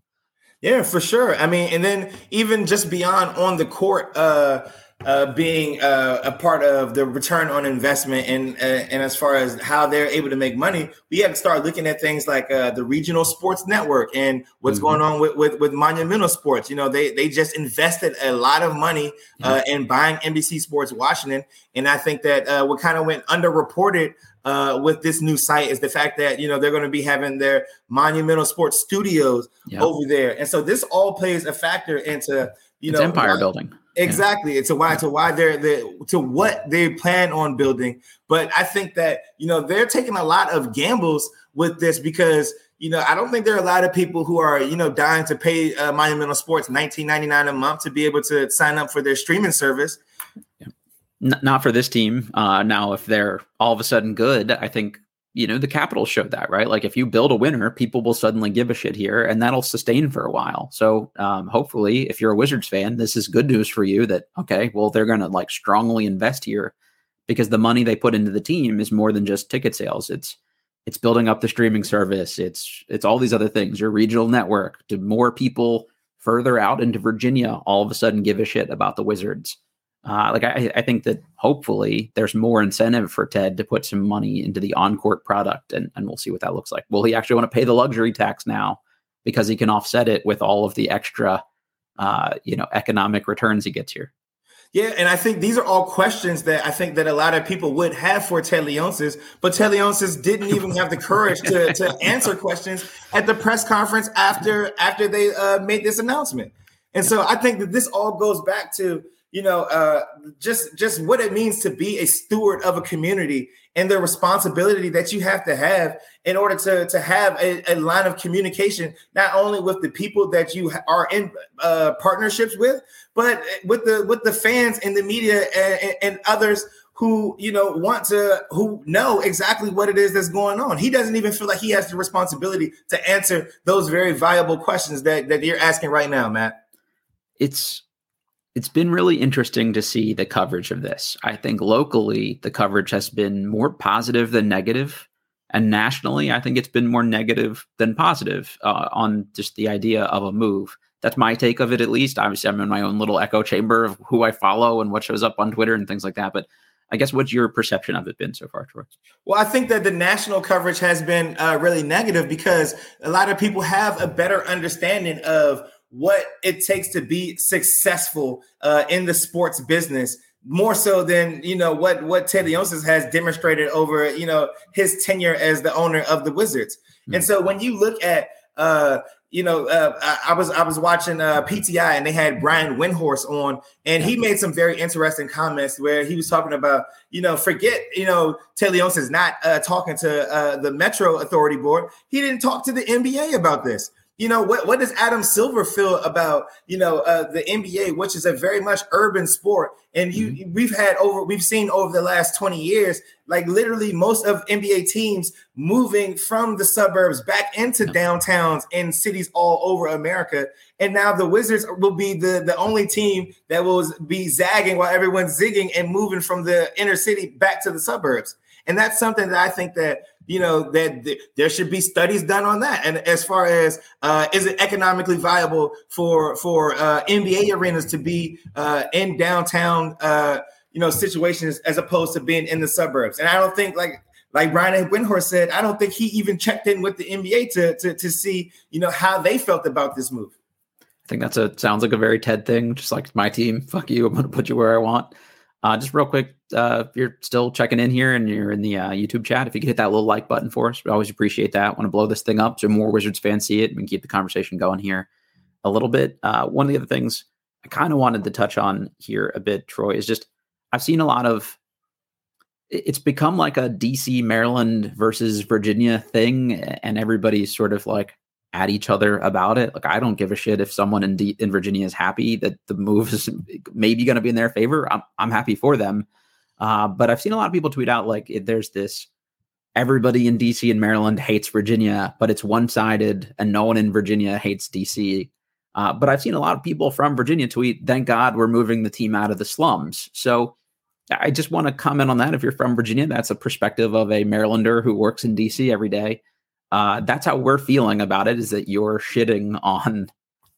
Yeah, for sure. I mean, and then even just beyond on the court, uh, uh, being uh, a part of the return on investment and uh, and as far as how they're able to make money, we have to start looking at things like uh, the regional sports network and what's mm-hmm. going on with, with, with monumental sports. You know, they they just invested a lot of money uh, in buying NBC Sports Washington, and I think that uh, what kind of went underreported uh, with this new site is the fact that you know they're going to be having their monumental sports studios over there, and so this all plays a factor into you it's know empire why, building exactly. Yeah. It's a why to why they're the to what they plan on building. But I think that you know they're taking a lot of gambles with this because you know, I don't think there are a lot of people who are, you know, dying to pay uh, Monumental Sports 19.99 a month to be able to sign up for their streaming service. Yeah. N- not for this team. Uh, now, if they're all of a sudden good, I think you know the Capitals showed that, right? Like if you build a winner, people will suddenly give a shit here, and that'll sustain for a while. So um, hopefully, if you're a Wizards fan, this is good news for you. That okay, well they're going to like strongly invest here because the money they put into the team is more than just ticket sales. It's it's building up the streaming service. It's it's all these other things. Your regional network. To more people further out into Virginia, all of a sudden give a shit about the Wizards. Uh, like I, I think that hopefully there's more incentive for Ted to put some money into the on-court product, and, and we'll see what that looks like. Will he actually want to pay the luxury tax now because he can offset it with all of the extra, uh, you know, economic returns he gets here? Yeah, and I think these are all questions that I think that a lot of people would have for Ted Leonsis, but Ted Leonsis didn't even have the courage to, to answer questions at the press conference after after they uh, made this announcement. And so I think that this all goes back to you know, uh, just just what it means to be a steward of a community and the responsibility that you have to have in order to to have a, a line of communication, not only with the people that you are in uh, partnerships with, but with the with the fans and the media and, and others who you know want to who know exactly what it is that's going on. He doesn't even feel like he has the responsibility to answer those very viable questions that that you're asking right now, Matt. It's it's been really interesting to see the coverage of this. I think locally, the coverage has been more positive than negative, and nationally, I think it's been more negative than positive uh, on just the idea of a move. That's my take of it, at least. Obviously, I'm in my own little echo chamber of who I follow and what shows up on Twitter and things like that. But I guess what's your perception of it been so far, Troy? Well, I think that the national coverage has been uh, really negative because a lot of people have a better understanding of what it takes to be successful uh, in the sports business more so than you know what what Ted Leonsis has demonstrated over you know his tenure as the owner of the Wizards. Mm-hmm. And so when you look at uh, you know, uh, I, I, was I was watching uh, PTI and they had Brian Windhorst on, and he made some very interesting comments where he was talking about, you know, forget, you know, Ted Leonsis is not uh, talking to uh, the Metro Authority Board. He didn't talk to the NBA about this. You know what? What does Adam Silver feel about you know uh, the NBA, which is a very much urban sport, and you mm-hmm. we've had over we've seen over the last twenty years, like literally most of NBA teams moving from the suburbs back into downtowns and cities all over America, and now the Wizards will be the the only team that will be zagging while everyone's zigging and moving from the inner city back to the suburbs, and that's something that I think that you know that th- there should be studies done on that and as far as uh, is it economically viable for for uh, nba arenas to be uh, in downtown uh, you know situations as opposed to being in the suburbs and i don't think like like Brian Windhorst said, I don't think he even checked in with the NBA to, to, to see, you know, how they felt about this move. I think that's a sounds like a very Ted thing. Just like my team, fuck you. I'm to put you where I want. Uh, just real quick, uh, if you're still checking in here and you're in the uh, YouTube chat, if you could hit that little like button for us, we always appreciate that. Want to blow this thing up so more Wizards fans see it and keep the conversation going here a little bit. Uh, one of the other things I kind of wanted to touch on here a bit, Troy, is just I've seen a lot of it's become like a DC Maryland versus Virginia thing, and everybody's sort of like at each other about it. Like I don't give a shit if someone in D- in Virginia is happy that the move is maybe going to be in their favor. I'm I'm happy for them. Uh, but I've seen a lot of people tweet out like there's this everybody in DC and Maryland hates Virginia, but it's one sided, and no one in Virginia hates DC. Uh, but I've seen a lot of people from Virginia tweet, "Thank God we're moving the team out of the slums." So I just want to comment on that. If you're from Virginia, that's a perspective of a Marylander who works in DC every day. Uh, that's how we're feeling about it. Is that you're shitting on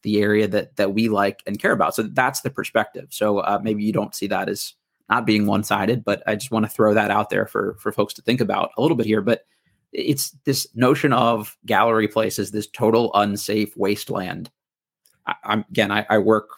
the area that that we like and care about? So that's the perspective. So uh, maybe you don't see that as not being one sided, but I just want to throw that out there for for folks to think about a little bit here. But it's this notion of gallery places this total unsafe wasteland. I, am again, I, I work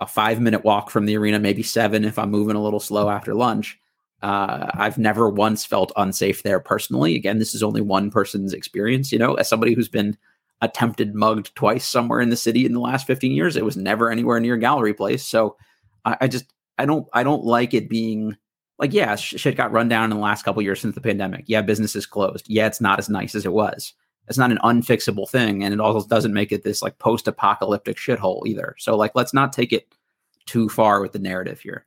a five minute walk from the arena, maybe seven if I'm moving a little slow after lunch. Uh, I've never once felt unsafe there personally. Again, this is only one person's experience. You know, as somebody who's been attempted mugged twice somewhere in the city in the last 15 years, it was never anywhere near Gallery Place. So I, I just I don't I don't like it being like yeah shit got run down in the last couple years since the pandemic. Yeah, businesses closed. Yeah, it's not as nice as it was. It's not an unfixable thing, and it also doesn't make it this like post-apocalyptic shithole either. So like, let's not take it too far with the narrative here.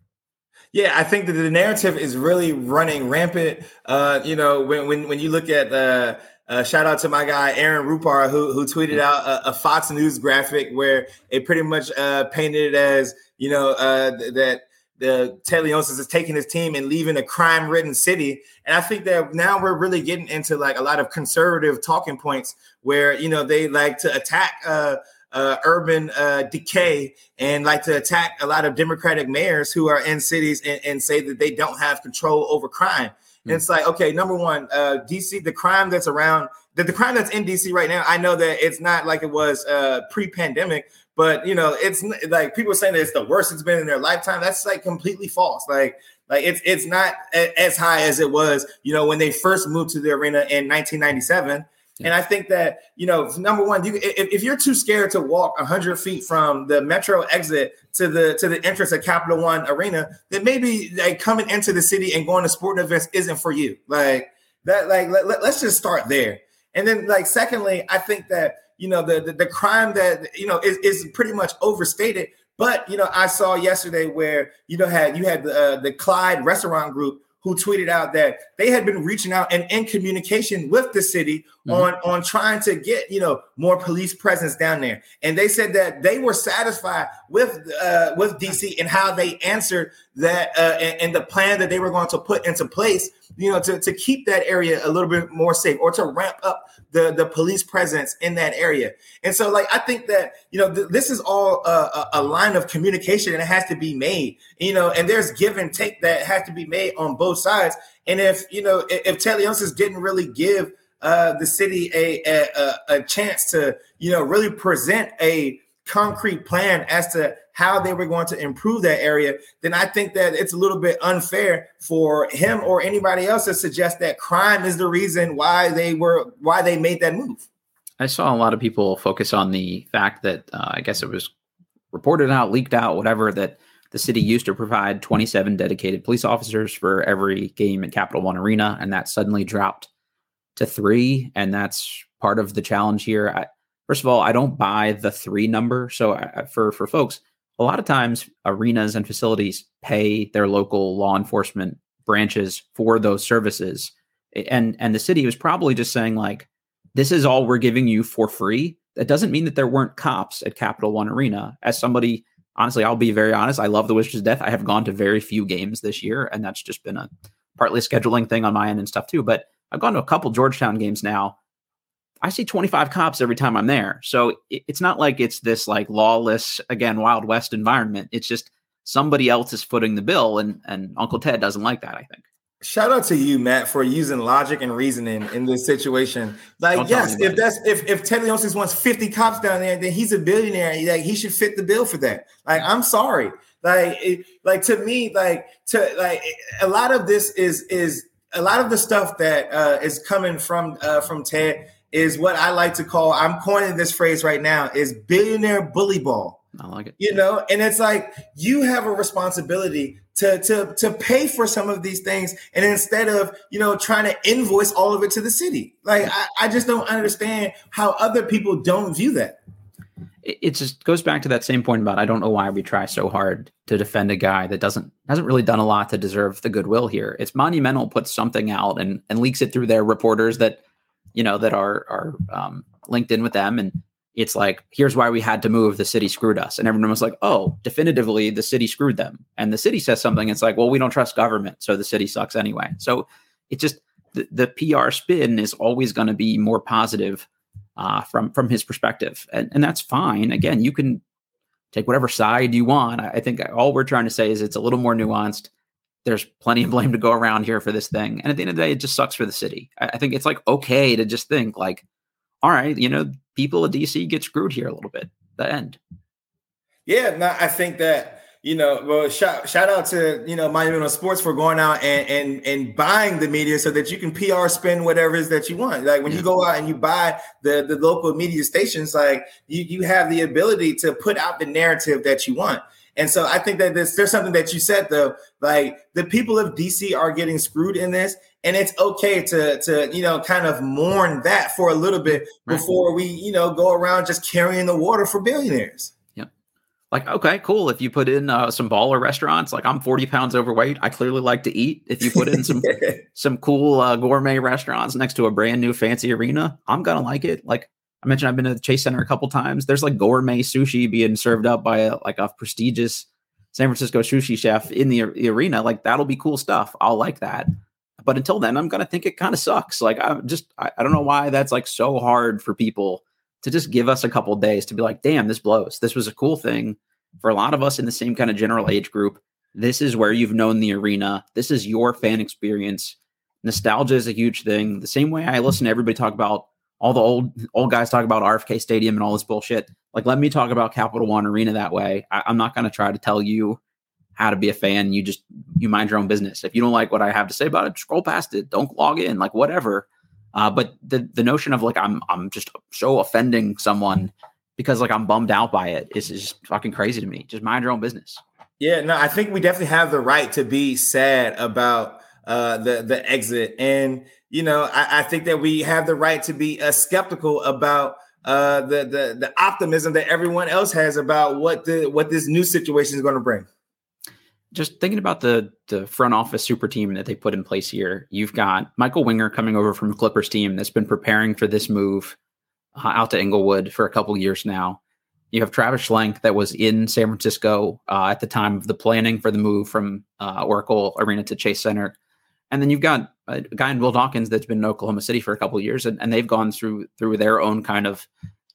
Yeah, I think that the narrative is really running rampant. Uh, you know, when when when you look at uh, uh, shout out to my guy Aaron Rupar who who tweeted out a, a Fox News graphic where it pretty much uh, painted it as you know uh, th- that the Ted Leonsis is taking his team and leaving a crime-ridden city. And I think that now we're really getting into like a lot of conservative talking points where you know they like to attack uh, uh, urban uh, decay and like to attack a lot of Democratic mayors who are in cities and, and say that they don't have control over crime. And it's like, okay, number one, uh, DC, the crime that's around, the, the crime that's in DC right now, I know that it's not like it was uh, pre-pandemic, but you know, it's like people are saying that it's the worst it's been in their lifetime. That's like completely false. Like, like it's it's not as high as it was, you know, when they first moved to the arena in 1997. And I think that you know, number one, you if, if, you're too scared to walk hundred feet from the metro exit to the to the entrance of Capital One Arena, then maybe like coming into the city and going to sporting events isn't for you. Like that, like let, let, let's just start there. And then, like, secondly, I think that you know the the, the crime that you know is, is pretty much overstated. But you know, I saw yesterday where you know had you had the uh, the Clyde Restaurant Group who tweeted out that they had been reaching out and in communication with the city mm-hmm. on on trying to get you know more police presence down there and they said that they were satisfied with uh, with dc and how they answered that uh, and, and the plan that they were going to put into place you know to, to keep that area a little bit more safe or to ramp up the the police presence in that area. And so, like, I think that you know th- this is all a, a, line of communication, and it has to be made. You know, and there's give and take that has to be made on both sides. And if you know if, if didn't really give uh, the city a, a a chance to you know really present a concrete plan as to how they were going to improve that area, then I think that it's a little bit unfair for him or anybody else to suggest that crime is the reason why they were why they made that move. I saw a lot of people focus on the fact that uh, I guess it was reported out, leaked out, whatever that the city used to provide 27 dedicated police officers for every game at Capital One Arena, and that suddenly dropped to three, and that's part of the challenge here. I, first of all, I don't buy the three number. So I, for for folks, a lot of times arenas and facilities pay their local law enforcement branches for those services and and the city was probably just saying like this is all we're giving you for free that doesn't mean that there weren't cops at capital one arena as somebody honestly i'll be very honest i love the wizards death i have gone to very few games this year and that's just been a partly scheduling thing on my end and stuff too but i've gone to a couple georgetown games now I see 25 cops every time I'm there. So it's not like it's this like lawless, again, Wild West environment. It's just somebody else is footing the bill, and and Uncle Ted doesn't like that. I think. Shout out to you, Matt, for using logic and reasoning in this situation. Like, Don't yes, if that's if if Ted Leonsis wants 50 cops down there, then he's a billionaire. Like he should fit the bill for that. Like, I'm sorry. Like, it, like to me, like to like a lot of this is is a lot of the stuff that uh, is coming from uh, from Ted is what I like to call. I'm coining this phrase right now is billionaire bully ball. I like it. You know, and it's like you have a responsibility to to to pay for some of these things, and instead of you know trying to invoice all of it to the city, like I, I just don't understand how other people don't view that. It, just goes back to that same point about I don't know why we try so hard to defend a guy that doesn't hasn't really done a lot to deserve the goodwill here. It's monumental puts something out and and leaks it through their reporters that you know that are are um, linked in with them and it's like, here's why we had to move. The city screwed us. And everyone was like, oh, definitively, the city screwed them. And the city says something. It's like, well, we don't trust government. So the city sucks anyway. So it just, the, the PR spin is always going to be more positive uh, from from his perspective. And, and that's fine. Again, you can take whatever side you want. I think all we're trying to say is it's a little more nuanced. There's plenty of blame to go around here for this thing. And at the end of the day, it just sucks for the city. I, I think it's like okay to just think like, all right, you know, people at DC get screwed here a little bit. The end. Yeah, no, I think that you know, well, shout shout out to you know Monumental Sports for going out and and and buying the media so that you can PR spin whatever it is that you want. Like when you go out and you buy the the local media stations, like you you have the ability to put out the narrative that you want. And so I think that this, there's something that you said though, like the people of DC are getting screwed in this, and it's okay to to you know kind of mourn that for a little bit before we you know go around just carrying the water for billionaires. Like okay, cool. If you put in uh, some baller restaurants, like I'm 40 pounds overweight, I clearly like to eat. If you put in some some cool uh, gourmet restaurants next to a brand new fancy arena, I'm gonna like it. Like I mentioned, I've been to the Chase Center a couple times. There's like gourmet sushi being served up by a, like a prestigious San Francisco sushi chef in the, the arena. Like that'll be cool stuff. I'll like that. But until then, I'm gonna think it kind of sucks. Like I'm just I, I, don't know why that's like so hard for people to just give us a couple days to be like, damn, this blows. This was a cool thing for a lot of us in the same kind of general age group. This is where you've known the arena. This is your fan experience. Nostalgia is a huge thing. The same way I listen to everybody talk about all the old old guys talk about RFK Stadium and all this bullshit. Like, let me talk about Capital One Arena that way. I, I'm not going to try to tell you how to be a fan. You just you mind your own business. If you don't like what I have to say about it, scroll past it. Don't log in. Like whatever. Uh, but the the notion of like I'm I'm just so offending someone because like I'm bummed out by it is, just fucking crazy to me. Just mind your own business. Yeah, no, I think we definitely have the right to be sad about uh, the the exit, and you know, I, I think that we have the right to be uh, skeptical about uh, the the the optimism that everyone else has about what the what this new situation is going to bring just thinking about the the front office super team that they put in place here, you've got Michael Winger coming over from Clippers team that's been preparing for this move uh, out to Inglewood for a couple years now. You have Travis Schlenk that was in San Francisco uh, at the time of the planning for the move from uh, Oracle Arena to Chase Center, and then you've got a guy in Will Dawkins that's been in Oklahoma City for a couple years, and, and they've gone through through their own kind of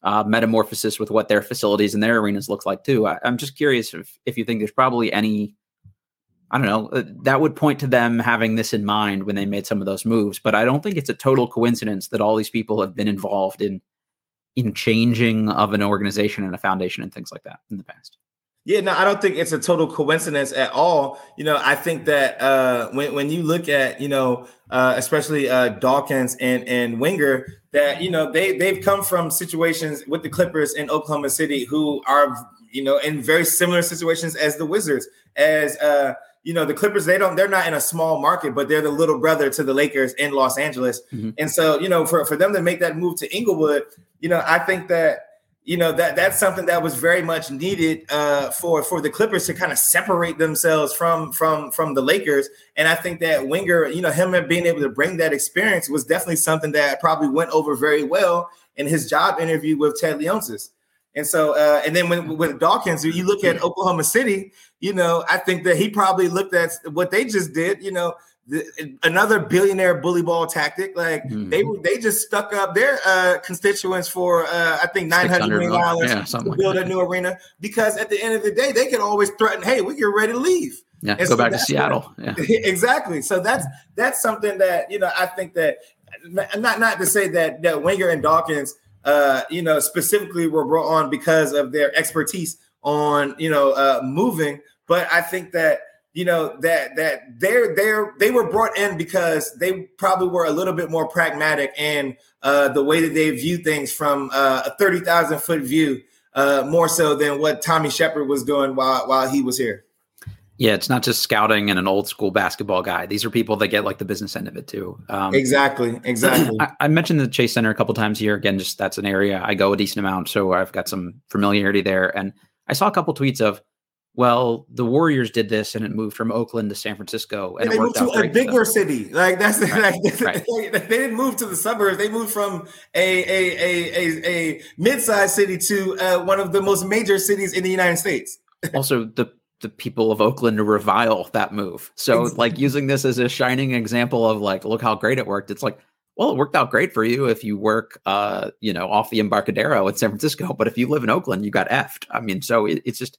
uh, metamorphosis with what their facilities and their arenas look like too. I, am just curious if if you think there's probably any I don't know, uh, that would point to them having this in mind when they made some of those moves. But I don't think it's a total coincidence that all these people have been involved in in changing of an organization and a foundation and things like that in the past. Yeah, no, I don't think it's a total coincidence at all. You know, I think that uh, when when you look at you know, uh, especially uh, Dawkins and and Winger, that you know they they've come from situations with the Clippers in Oklahoma City who are you know in very similar situations as the Wizards, as uh, you know the Clippers they don't they're not in a small market but they're the little brother to the Lakers in Los Angeles mm-hmm. and so you know for for them to make that move to Inglewood you know I think that you know that that's something that was very much needed uh, for for the Clippers to kind of separate themselves from from from the Lakers and I think that Winger you know him being able to bring that experience was definitely something that probably went over very well in his job interview with Ted Leonsis. And so, uh, and then when with Dawkins, you look at Oklahoma City, you know, I think that he probably looked at what they just did, you know, the, another billionaire bully ball tactic. Like mm-hmm. they they just stuck up their uh, constituents for uh, I think nine hundred million dollars yeah, to build like a new arena because at the end of the day, they can always threaten, "Hey, we get ready to leave." Yeah, and go so back to Seattle. yeah. exactly. So that's that's something that you know I think that not not to say that that Winger and Dawkins, uh, you know, specifically were brought on because of their expertise on you know uh, moving, but I think that you know that that they're they're they were brought in because they probably were a little bit more pragmatic and uh, the way that they view things from uh, a thirty thousand foot view, uh, more so than what Tommy Sheppard was doing while while he was here. Yeah, it's not just scouting and an old school basketball guy. These are people that get like the business end of it too. Um, exactly, exactly. I, I, mentioned the Chase Center a couple times here. Again, just that's an area I go a decent amount, so I've got some familiarity there. And I saw a couple tweets of well, the Warriors did this and it moved from Oakland to San Francisco, and, and they moved to a bigger city. Like that's right, like, right. they didn't move to the suburbs. They moved from a a a a, a mid-sized city to uh, one of the most major cities in the United States. also, the the people of Oakland revile that move. So, exactly. like using this as a shining example of like, look how great it worked. It's like, well, it worked out great for you if you work, uh, you know, off the Embarcadero in San Francisco. But if you live in Oakland, you got effed. I mean, so it, it's just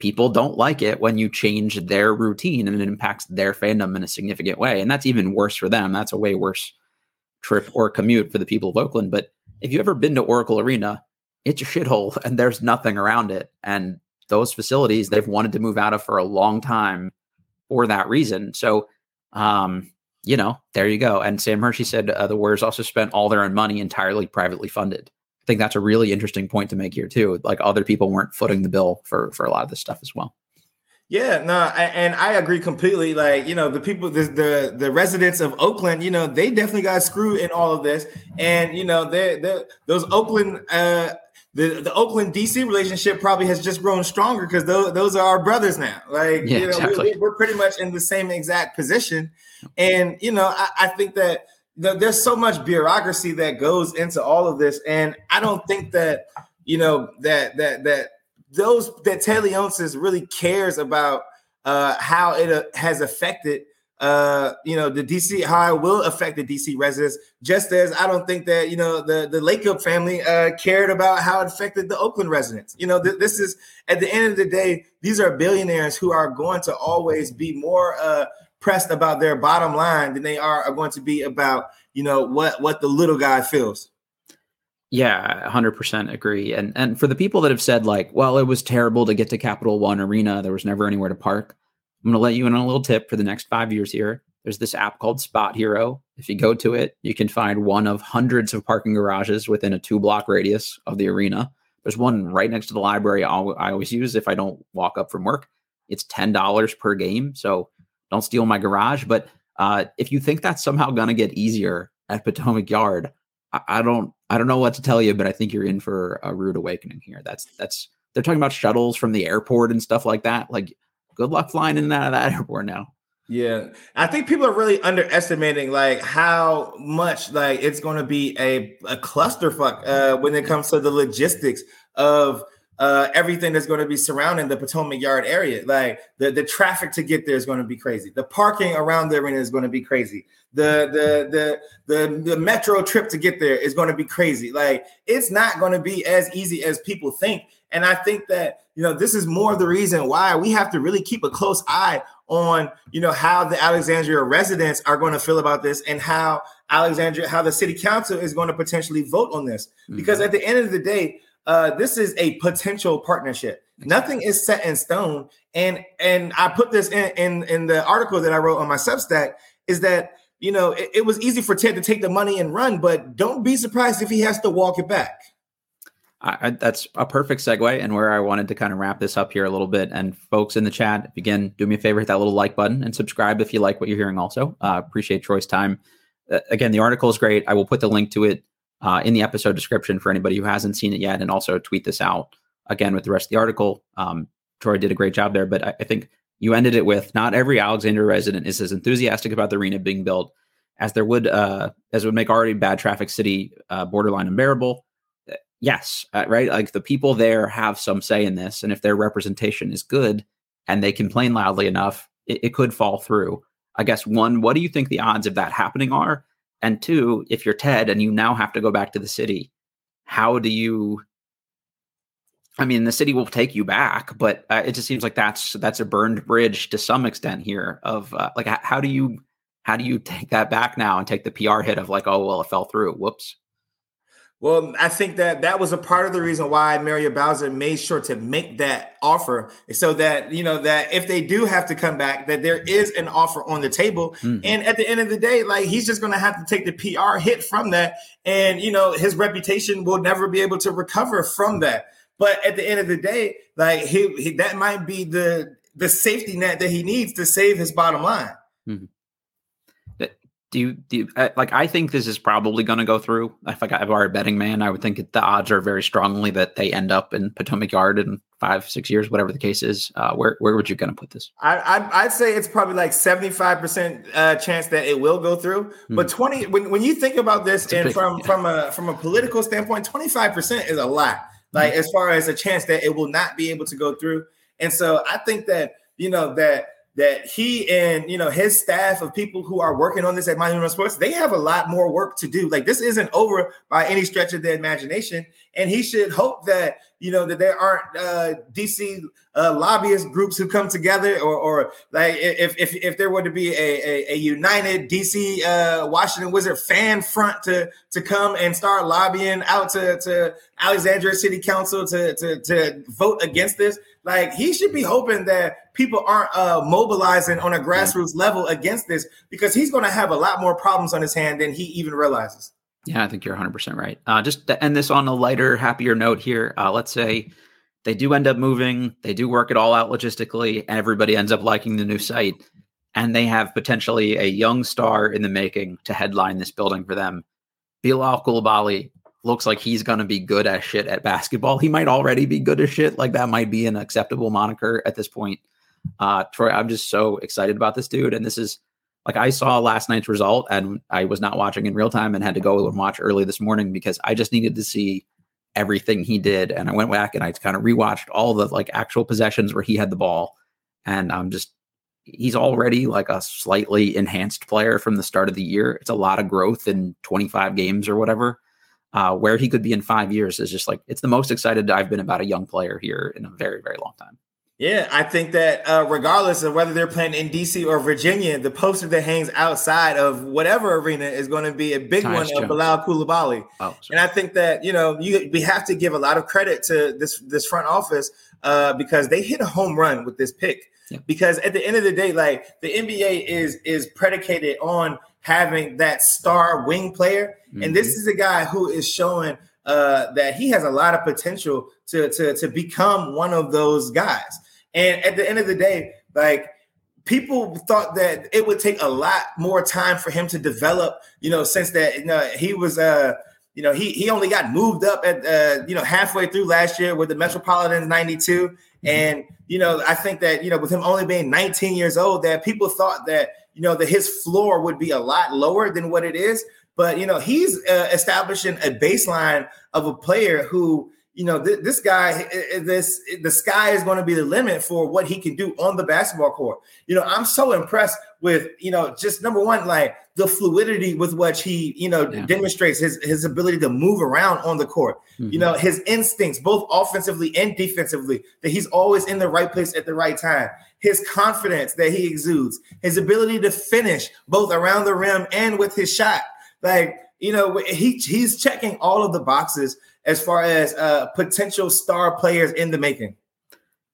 people don't like it when you change their routine and it impacts their fandom in a significant way. And that's even worse for them. That's a way worse trip or commute for the people of Oakland. But if you've ever been to Oracle Arena, it's a shithole and there's nothing around it. And those facilities they've wanted to move out of for a long time for that reason. So, um, you know, there you go. And Sam Hershey said uh, the Warriors also spent all their own money entirely privately funded. I think that's a really interesting point to make here too. Like other people weren't footing the bill for for a lot of this stuff as well. Yeah, no, and I agree completely. Like, you know, the people, the, the the residents of Oakland, you know, they definitely got screwed in all of this, and you know, they they those Oakland, uh, the the Oakland DC relationship probably has just grown stronger because those those are our brothers now. Like, yeah, you know, exactly. we're, we're, pretty much in the same exact position, and you know, I, I think that there's so much bureaucracy that goes into all of this, and I don't think that you know that that that those that Ted Leonsis really cares about uh, how it uh, has affected uh, you know the DC high will affect the DC residents. Just as I don't think that you know the the Lacob family uh, cared about how it affected the Oakland residents. You know th- this is at the end of the day, these are billionaires who are going to always be more. Uh, pressed about their bottom line than they are, are going to be about you know what what the little guy feels. Yeah, 100% agree. And and for the people that have said like, well, it was terrible to get to Capital One Arena, there was never anywhere to park. I'm going to let you in on a little tip for the next 5 years here. There's this app called SpotHero. If you go to it, you can find one of hundreds of parking garages within a 2 block radius of the arena. There's one right next to the library I always use if I don't walk up from work. It's $10 per game. So don't steal my garage. But uh, if you think that's somehow going to get easier at Potomac Yard, I, I, don't, I don't know what to tell you, but I think you're in for a rude awakening here. That's, that's, they're talking about shuttles from the airport and stuff like that. Like, good luck flying in and out of that airport now. Yeah, I think people are really underestimating like how much like it's going to be a a clusterfuck uh, when it comes to the logistics of uh, everything that's going to be surrounding the Potomac Yard area. Like the, the traffic to get there is going to be crazy. The parking around the arena is going to be crazy. The, the the the the metro trip to get there is going to be crazy. Like it's not going to be as easy as people think. And I think that you know this is more of the reason why we have to really keep a close eye on you know how the Alexandria residents are going to feel about this and how Alexandria how the city council is going to potentially vote on this. Mm-hmm. Because at the end of the day, uh, this is a potential partnership. Nothing is set in stone. And and I put this in, in, in the article that I wrote on my Substack is that you know it, it was easy for Ted to take the money and run, but don't be surprised if he has to walk it back. I, that's a perfect segue and where I wanted to kind of wrap this up here a little bit. And folks in the chat, again, do me a favor, hit that little like button and subscribe if you like what you're hearing. Also, uh, appreciate Troy's time. Uh, again, the article is great. I will put the link to it uh, in the episode description for anybody who hasn't seen it yet, and also tweet this out again with the rest of the article. Um, Troy did a great job there, but I, I, think you ended it with not every Alexandria resident is as enthusiastic about the arena being built as there would uh, as would make already bad traffic city uh, borderline unbearable. Yes, uh, right. Like the people there have some say in this, and if their representation is good and they complain loudly enough, it, it could fall through. I guess one, what do you think the odds of that happening are? And two, if you're Ted and you now have to go back to the city, how do you I mean, the city will take you back, but uh, it just seems like that's that's a burned bridge to some extent here. Of uh, like, how do you how do you take that back now and take the PR hit of like, oh well, it fell through. Whoops. Well, I think that that was a part of the reason why Muriel Bowser made sure to make that offer, so that you know that if they do have to come back, that there is an offer on the table. Mm-hmm. And at the end of the day, like he's just going to have to take the PR hit from that, and you know his reputation will never be able to recover from that. But at the end of the day, like he, he that might be the the safety net that he needs to save his bottom line. Mm-hmm do you do you, uh, like i think this is probably going to go through if i were a betting man i would think the odds are very strongly that they end up in potomac yard in five six years whatever the case is uh, where where would you going to put this I, I would say it's probably like 75% uh, chance that it will go through hmm. but 20 when, when you think about this and big, from yeah. from a from a political standpoint 25% is a lot like hmm. as far as a chance that it will not be able to go through and so i think that you know that that he and you know his staff of people who are working on this at Monumental Sports, they have a lot more work to do. Like this isn't over by any stretch of the imagination, and he should hope that you know that there aren't uh, DC uh, lobbyist groups who come together, or, or like if, if if there were to be a, a, a united DC uh, Washington Wizard fan front to to come and start lobbying out to to Alexandria City Council to to to vote against this like he should be hoping that people aren't uh, mobilizing on a grassroots level against this because he's going to have a lot more problems on his hand than he even realizes. Yeah, I think you're 100% right. Uh, just to end this on a lighter, happier note here, uh, let's say they do end up moving, they do work it all out logistically, and everybody ends up liking the new site, and they have potentially a young star in the making to headline this building for them. Bilal Coulibaly looks like he's going to be good as shit at basketball. He might already be good as shit. Like that might be an acceptable moniker at this point. Uh, Troy, I'm just so excited about this dude. And this is like I saw last night's result and I was not watching in real time and had to go and watch early this morning because I just needed to see everything he did. And I went back and I kind of rewatched all the like actual possessions where he had the ball. And I'm just, he's already like a slightly enhanced player from the start of the year. It's a lot of growth in 25 games or whatever uh, where he could be in five years is just like it's the most excited I've been about a young player here in a very very long time. Yeah, I think that uh, regardless of whether they're playing in DC or Virginia, the poster that hangs outside of whatever arena is going to be a big one of Bilal Coulibaly. Oh, and I think that you know you, we have to give a lot of credit to this this front office uh, because they hit a home run with this pick. Yeah. Because at the end of the day, like the NBA is is predicated on having that star wing player. Mm-hmm. And this mm-hmm. is a guy who is showing uh, that he has a lot of potential to, to, to become one of those guys. And at the end of the day, like people thought that it would take a lot more time for him to develop, you know, since that you know, he was uh you know, he he only got moved up at uh, you know halfway through last year with the Metropolitans 92. Mm-hmm. And you know, I think that you know, with him only being 19 years old, that people thought that you know, that his floor would be a lot lower than what it is. But, you know, he's uh, establishing a baseline of a player who, you know, th- this guy, eh, eh, eh, this the sky is going to be the limit for what he can do on the basketball court. You know, I'm so impressed with, you know, just number one, like the fluidity with which he, you know, yeah. demonstrates his his ability to move around on the court. Mm-hmm. You know, mm-hmm. his instincts, both offensively and defensively, that he's always in the right place at the right time his confidence that he exudes, his ability to finish both around the rim and with his shot. Like, you know, he he's checking all of the boxes as far as uh, potential star players in the making.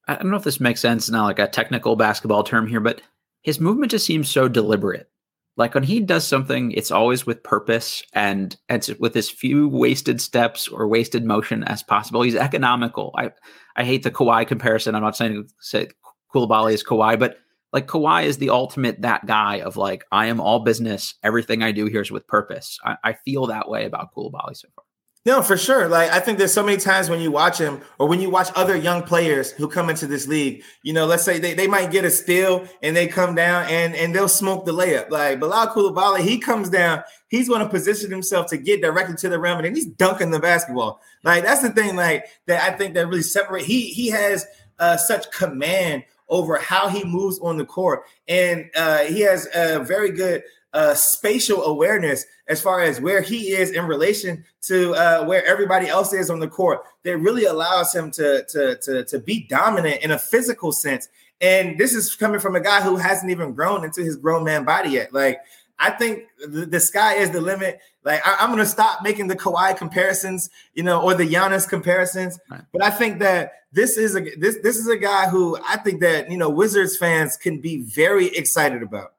I don't know if this makes sense now, like a technical basketball term here, but his movement just seems so deliberate. Like when he does something, it's always with purpose and it's with as few wasted steps or wasted motion as possible. He's economical. I I hate the Kawhi comparison. I'm not saying say Coulibaly is Kawhi, but like Kawhi is the ultimate that guy of like I am all business. Everything I do here is with purpose. I, I feel that way about Coulibaly so far. No, for sure. Like I think there's so many times when you watch him or when you watch other young players who come into this league, you know, let's say they, they might get a steal and they come down and, and they'll smoke the layup. Like Bilal Coulibaly, he comes down, he's going to position himself to get directly to the rim and then he's dunking the basketball. Like that's the thing, like that I think that really separate. He he has uh, such command over how he moves on the court. And uh, he has a very good uh, spatial awareness as far as where he is in relation to uh, where everybody else is on the court that really allows him to, to, to, to be dominant in a physical sense. And this is coming from a guy who hasn't even grown into his grown man body yet. Like, I think the, the sky is the limit. Like I, am going to stop making the Kawhi comparisons, you know, or the Giannis comparisons. Right. But I think that this is a this this is a guy who I think that you know Wizards fans can be very excited about.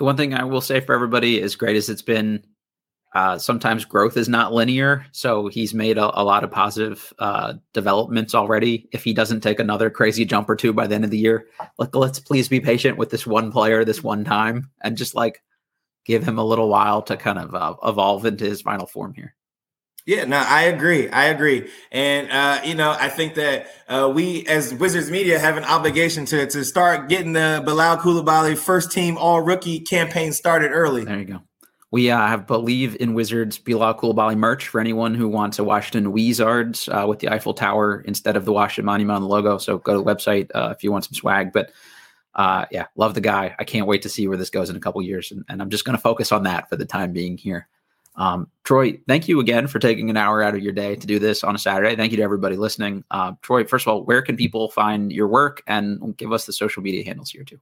The one thing I will say for everybody, as great as it's been, uh, sometimes growth is not linear. So he's made a, a lot of positive uh, developments already. If he doesn't take another crazy jump or two by the end of the year, like let's please be patient with this one player this one time and just like give him a little while to kind of uh, evolve into his final form here. Yeah, no, I agree. I agree, and uh, you know, I think that uh, we as Wizards media have an obligation to to start getting the Bilal Coulibaly first team All Rookie campaign started early. There you go. We uh, have Bleav in Wizards Bilal Coulibaly merch for anyone who wants a Washington Wizards uh, with the Eiffel Tower instead of the Washington Monument on the logo. So go to the website uh, if you want some swag. But uh, yeah, love the guy. I can't wait to see where this goes in a couple years, and, and I'm just going to focus on that for the time being here. Um, Troy, thank you again for taking an hour out of your day to do this on a Saturday. Thank you to everybody listening. Uh, Troy, first of all, where can people find your work and give us the social media handles here too?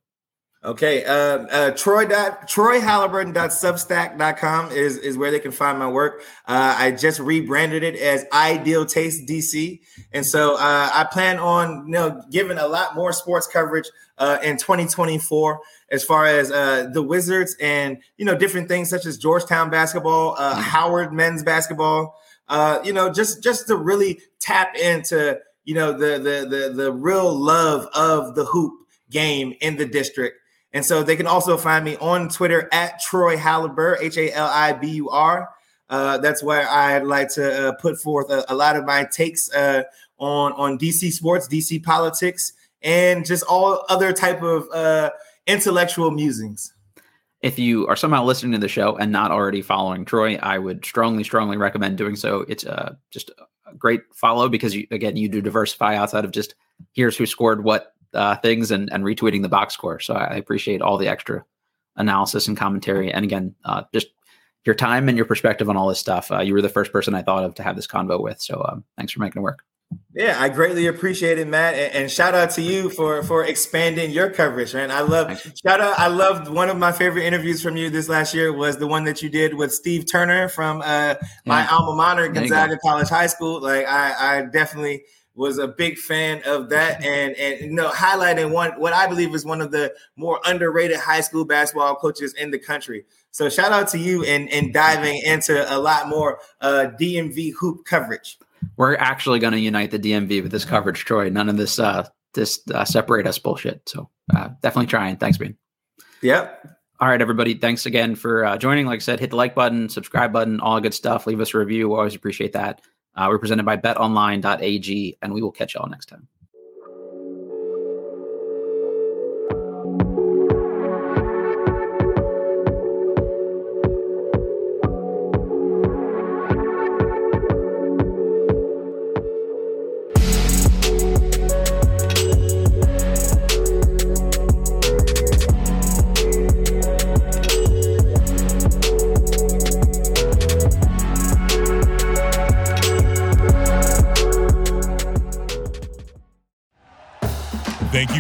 Okay. Uh, uh, Troy dot Troy Haliburton.substack.com is, is where they can find my work. Uh, I just rebranded it as Ideal Taste DC. And so uh, I plan on you know giving a lot more sports coverage uh, in 2024 as far as uh, the Wizards and you know different things such as Georgetown basketball, uh, mm-hmm. Howard men's basketball. Uh, you know, just just to really tap into you know the the the the real love of the hoop game in the district and so they can also find me on Twitter at Troy Halibur, H A L I B U R. Uh, that's where I'd like to uh, put forth a, a, lot of my takes uh, on on DC sports, DC politics, and just all other type of uh, intellectual musings. If you are somehow listening to the show and not already following Troy, I would strongly, strongly recommend doing so. It's uh, just a great follow because you, again, you do diversify outside of just here's who scored what uh, things and, and retweeting the box score. So I appreciate all the extra analysis and commentary. And again, uh, just your time and your perspective on all this stuff. Uh, you were the first person I thought of to have this convo with. So um, thanks for making it work. Yeah, I greatly appreciate it, Matt, and, and, shout out to you for for expanding your coverage, man. I love shout out. I loved one of my favorite interviews from you this last year was the one that you did with Steve Turner from uh, my yeah. alma mater, Gonzaga College High School. Like, I, I definitely was a big fan of that and and you know highlighting one what I believe is one of the more underrated high school basketball coaches in the country. So shout out to you and and diving into a lot more uh, DMV hoop coverage. We're actually going to unite the DMV with this coverage, Troy. None of this uh this uh, separate us bullshit. So uh, definitely trying. Thanks, Bean. Yep. All right, everybody. Thanks again for uh, joining. Like I said, hit the like button, subscribe button, all good stuff. Leave us a review. We always appreciate that. Uh, we're presented by betonline.ag, and we will catch y'all next time.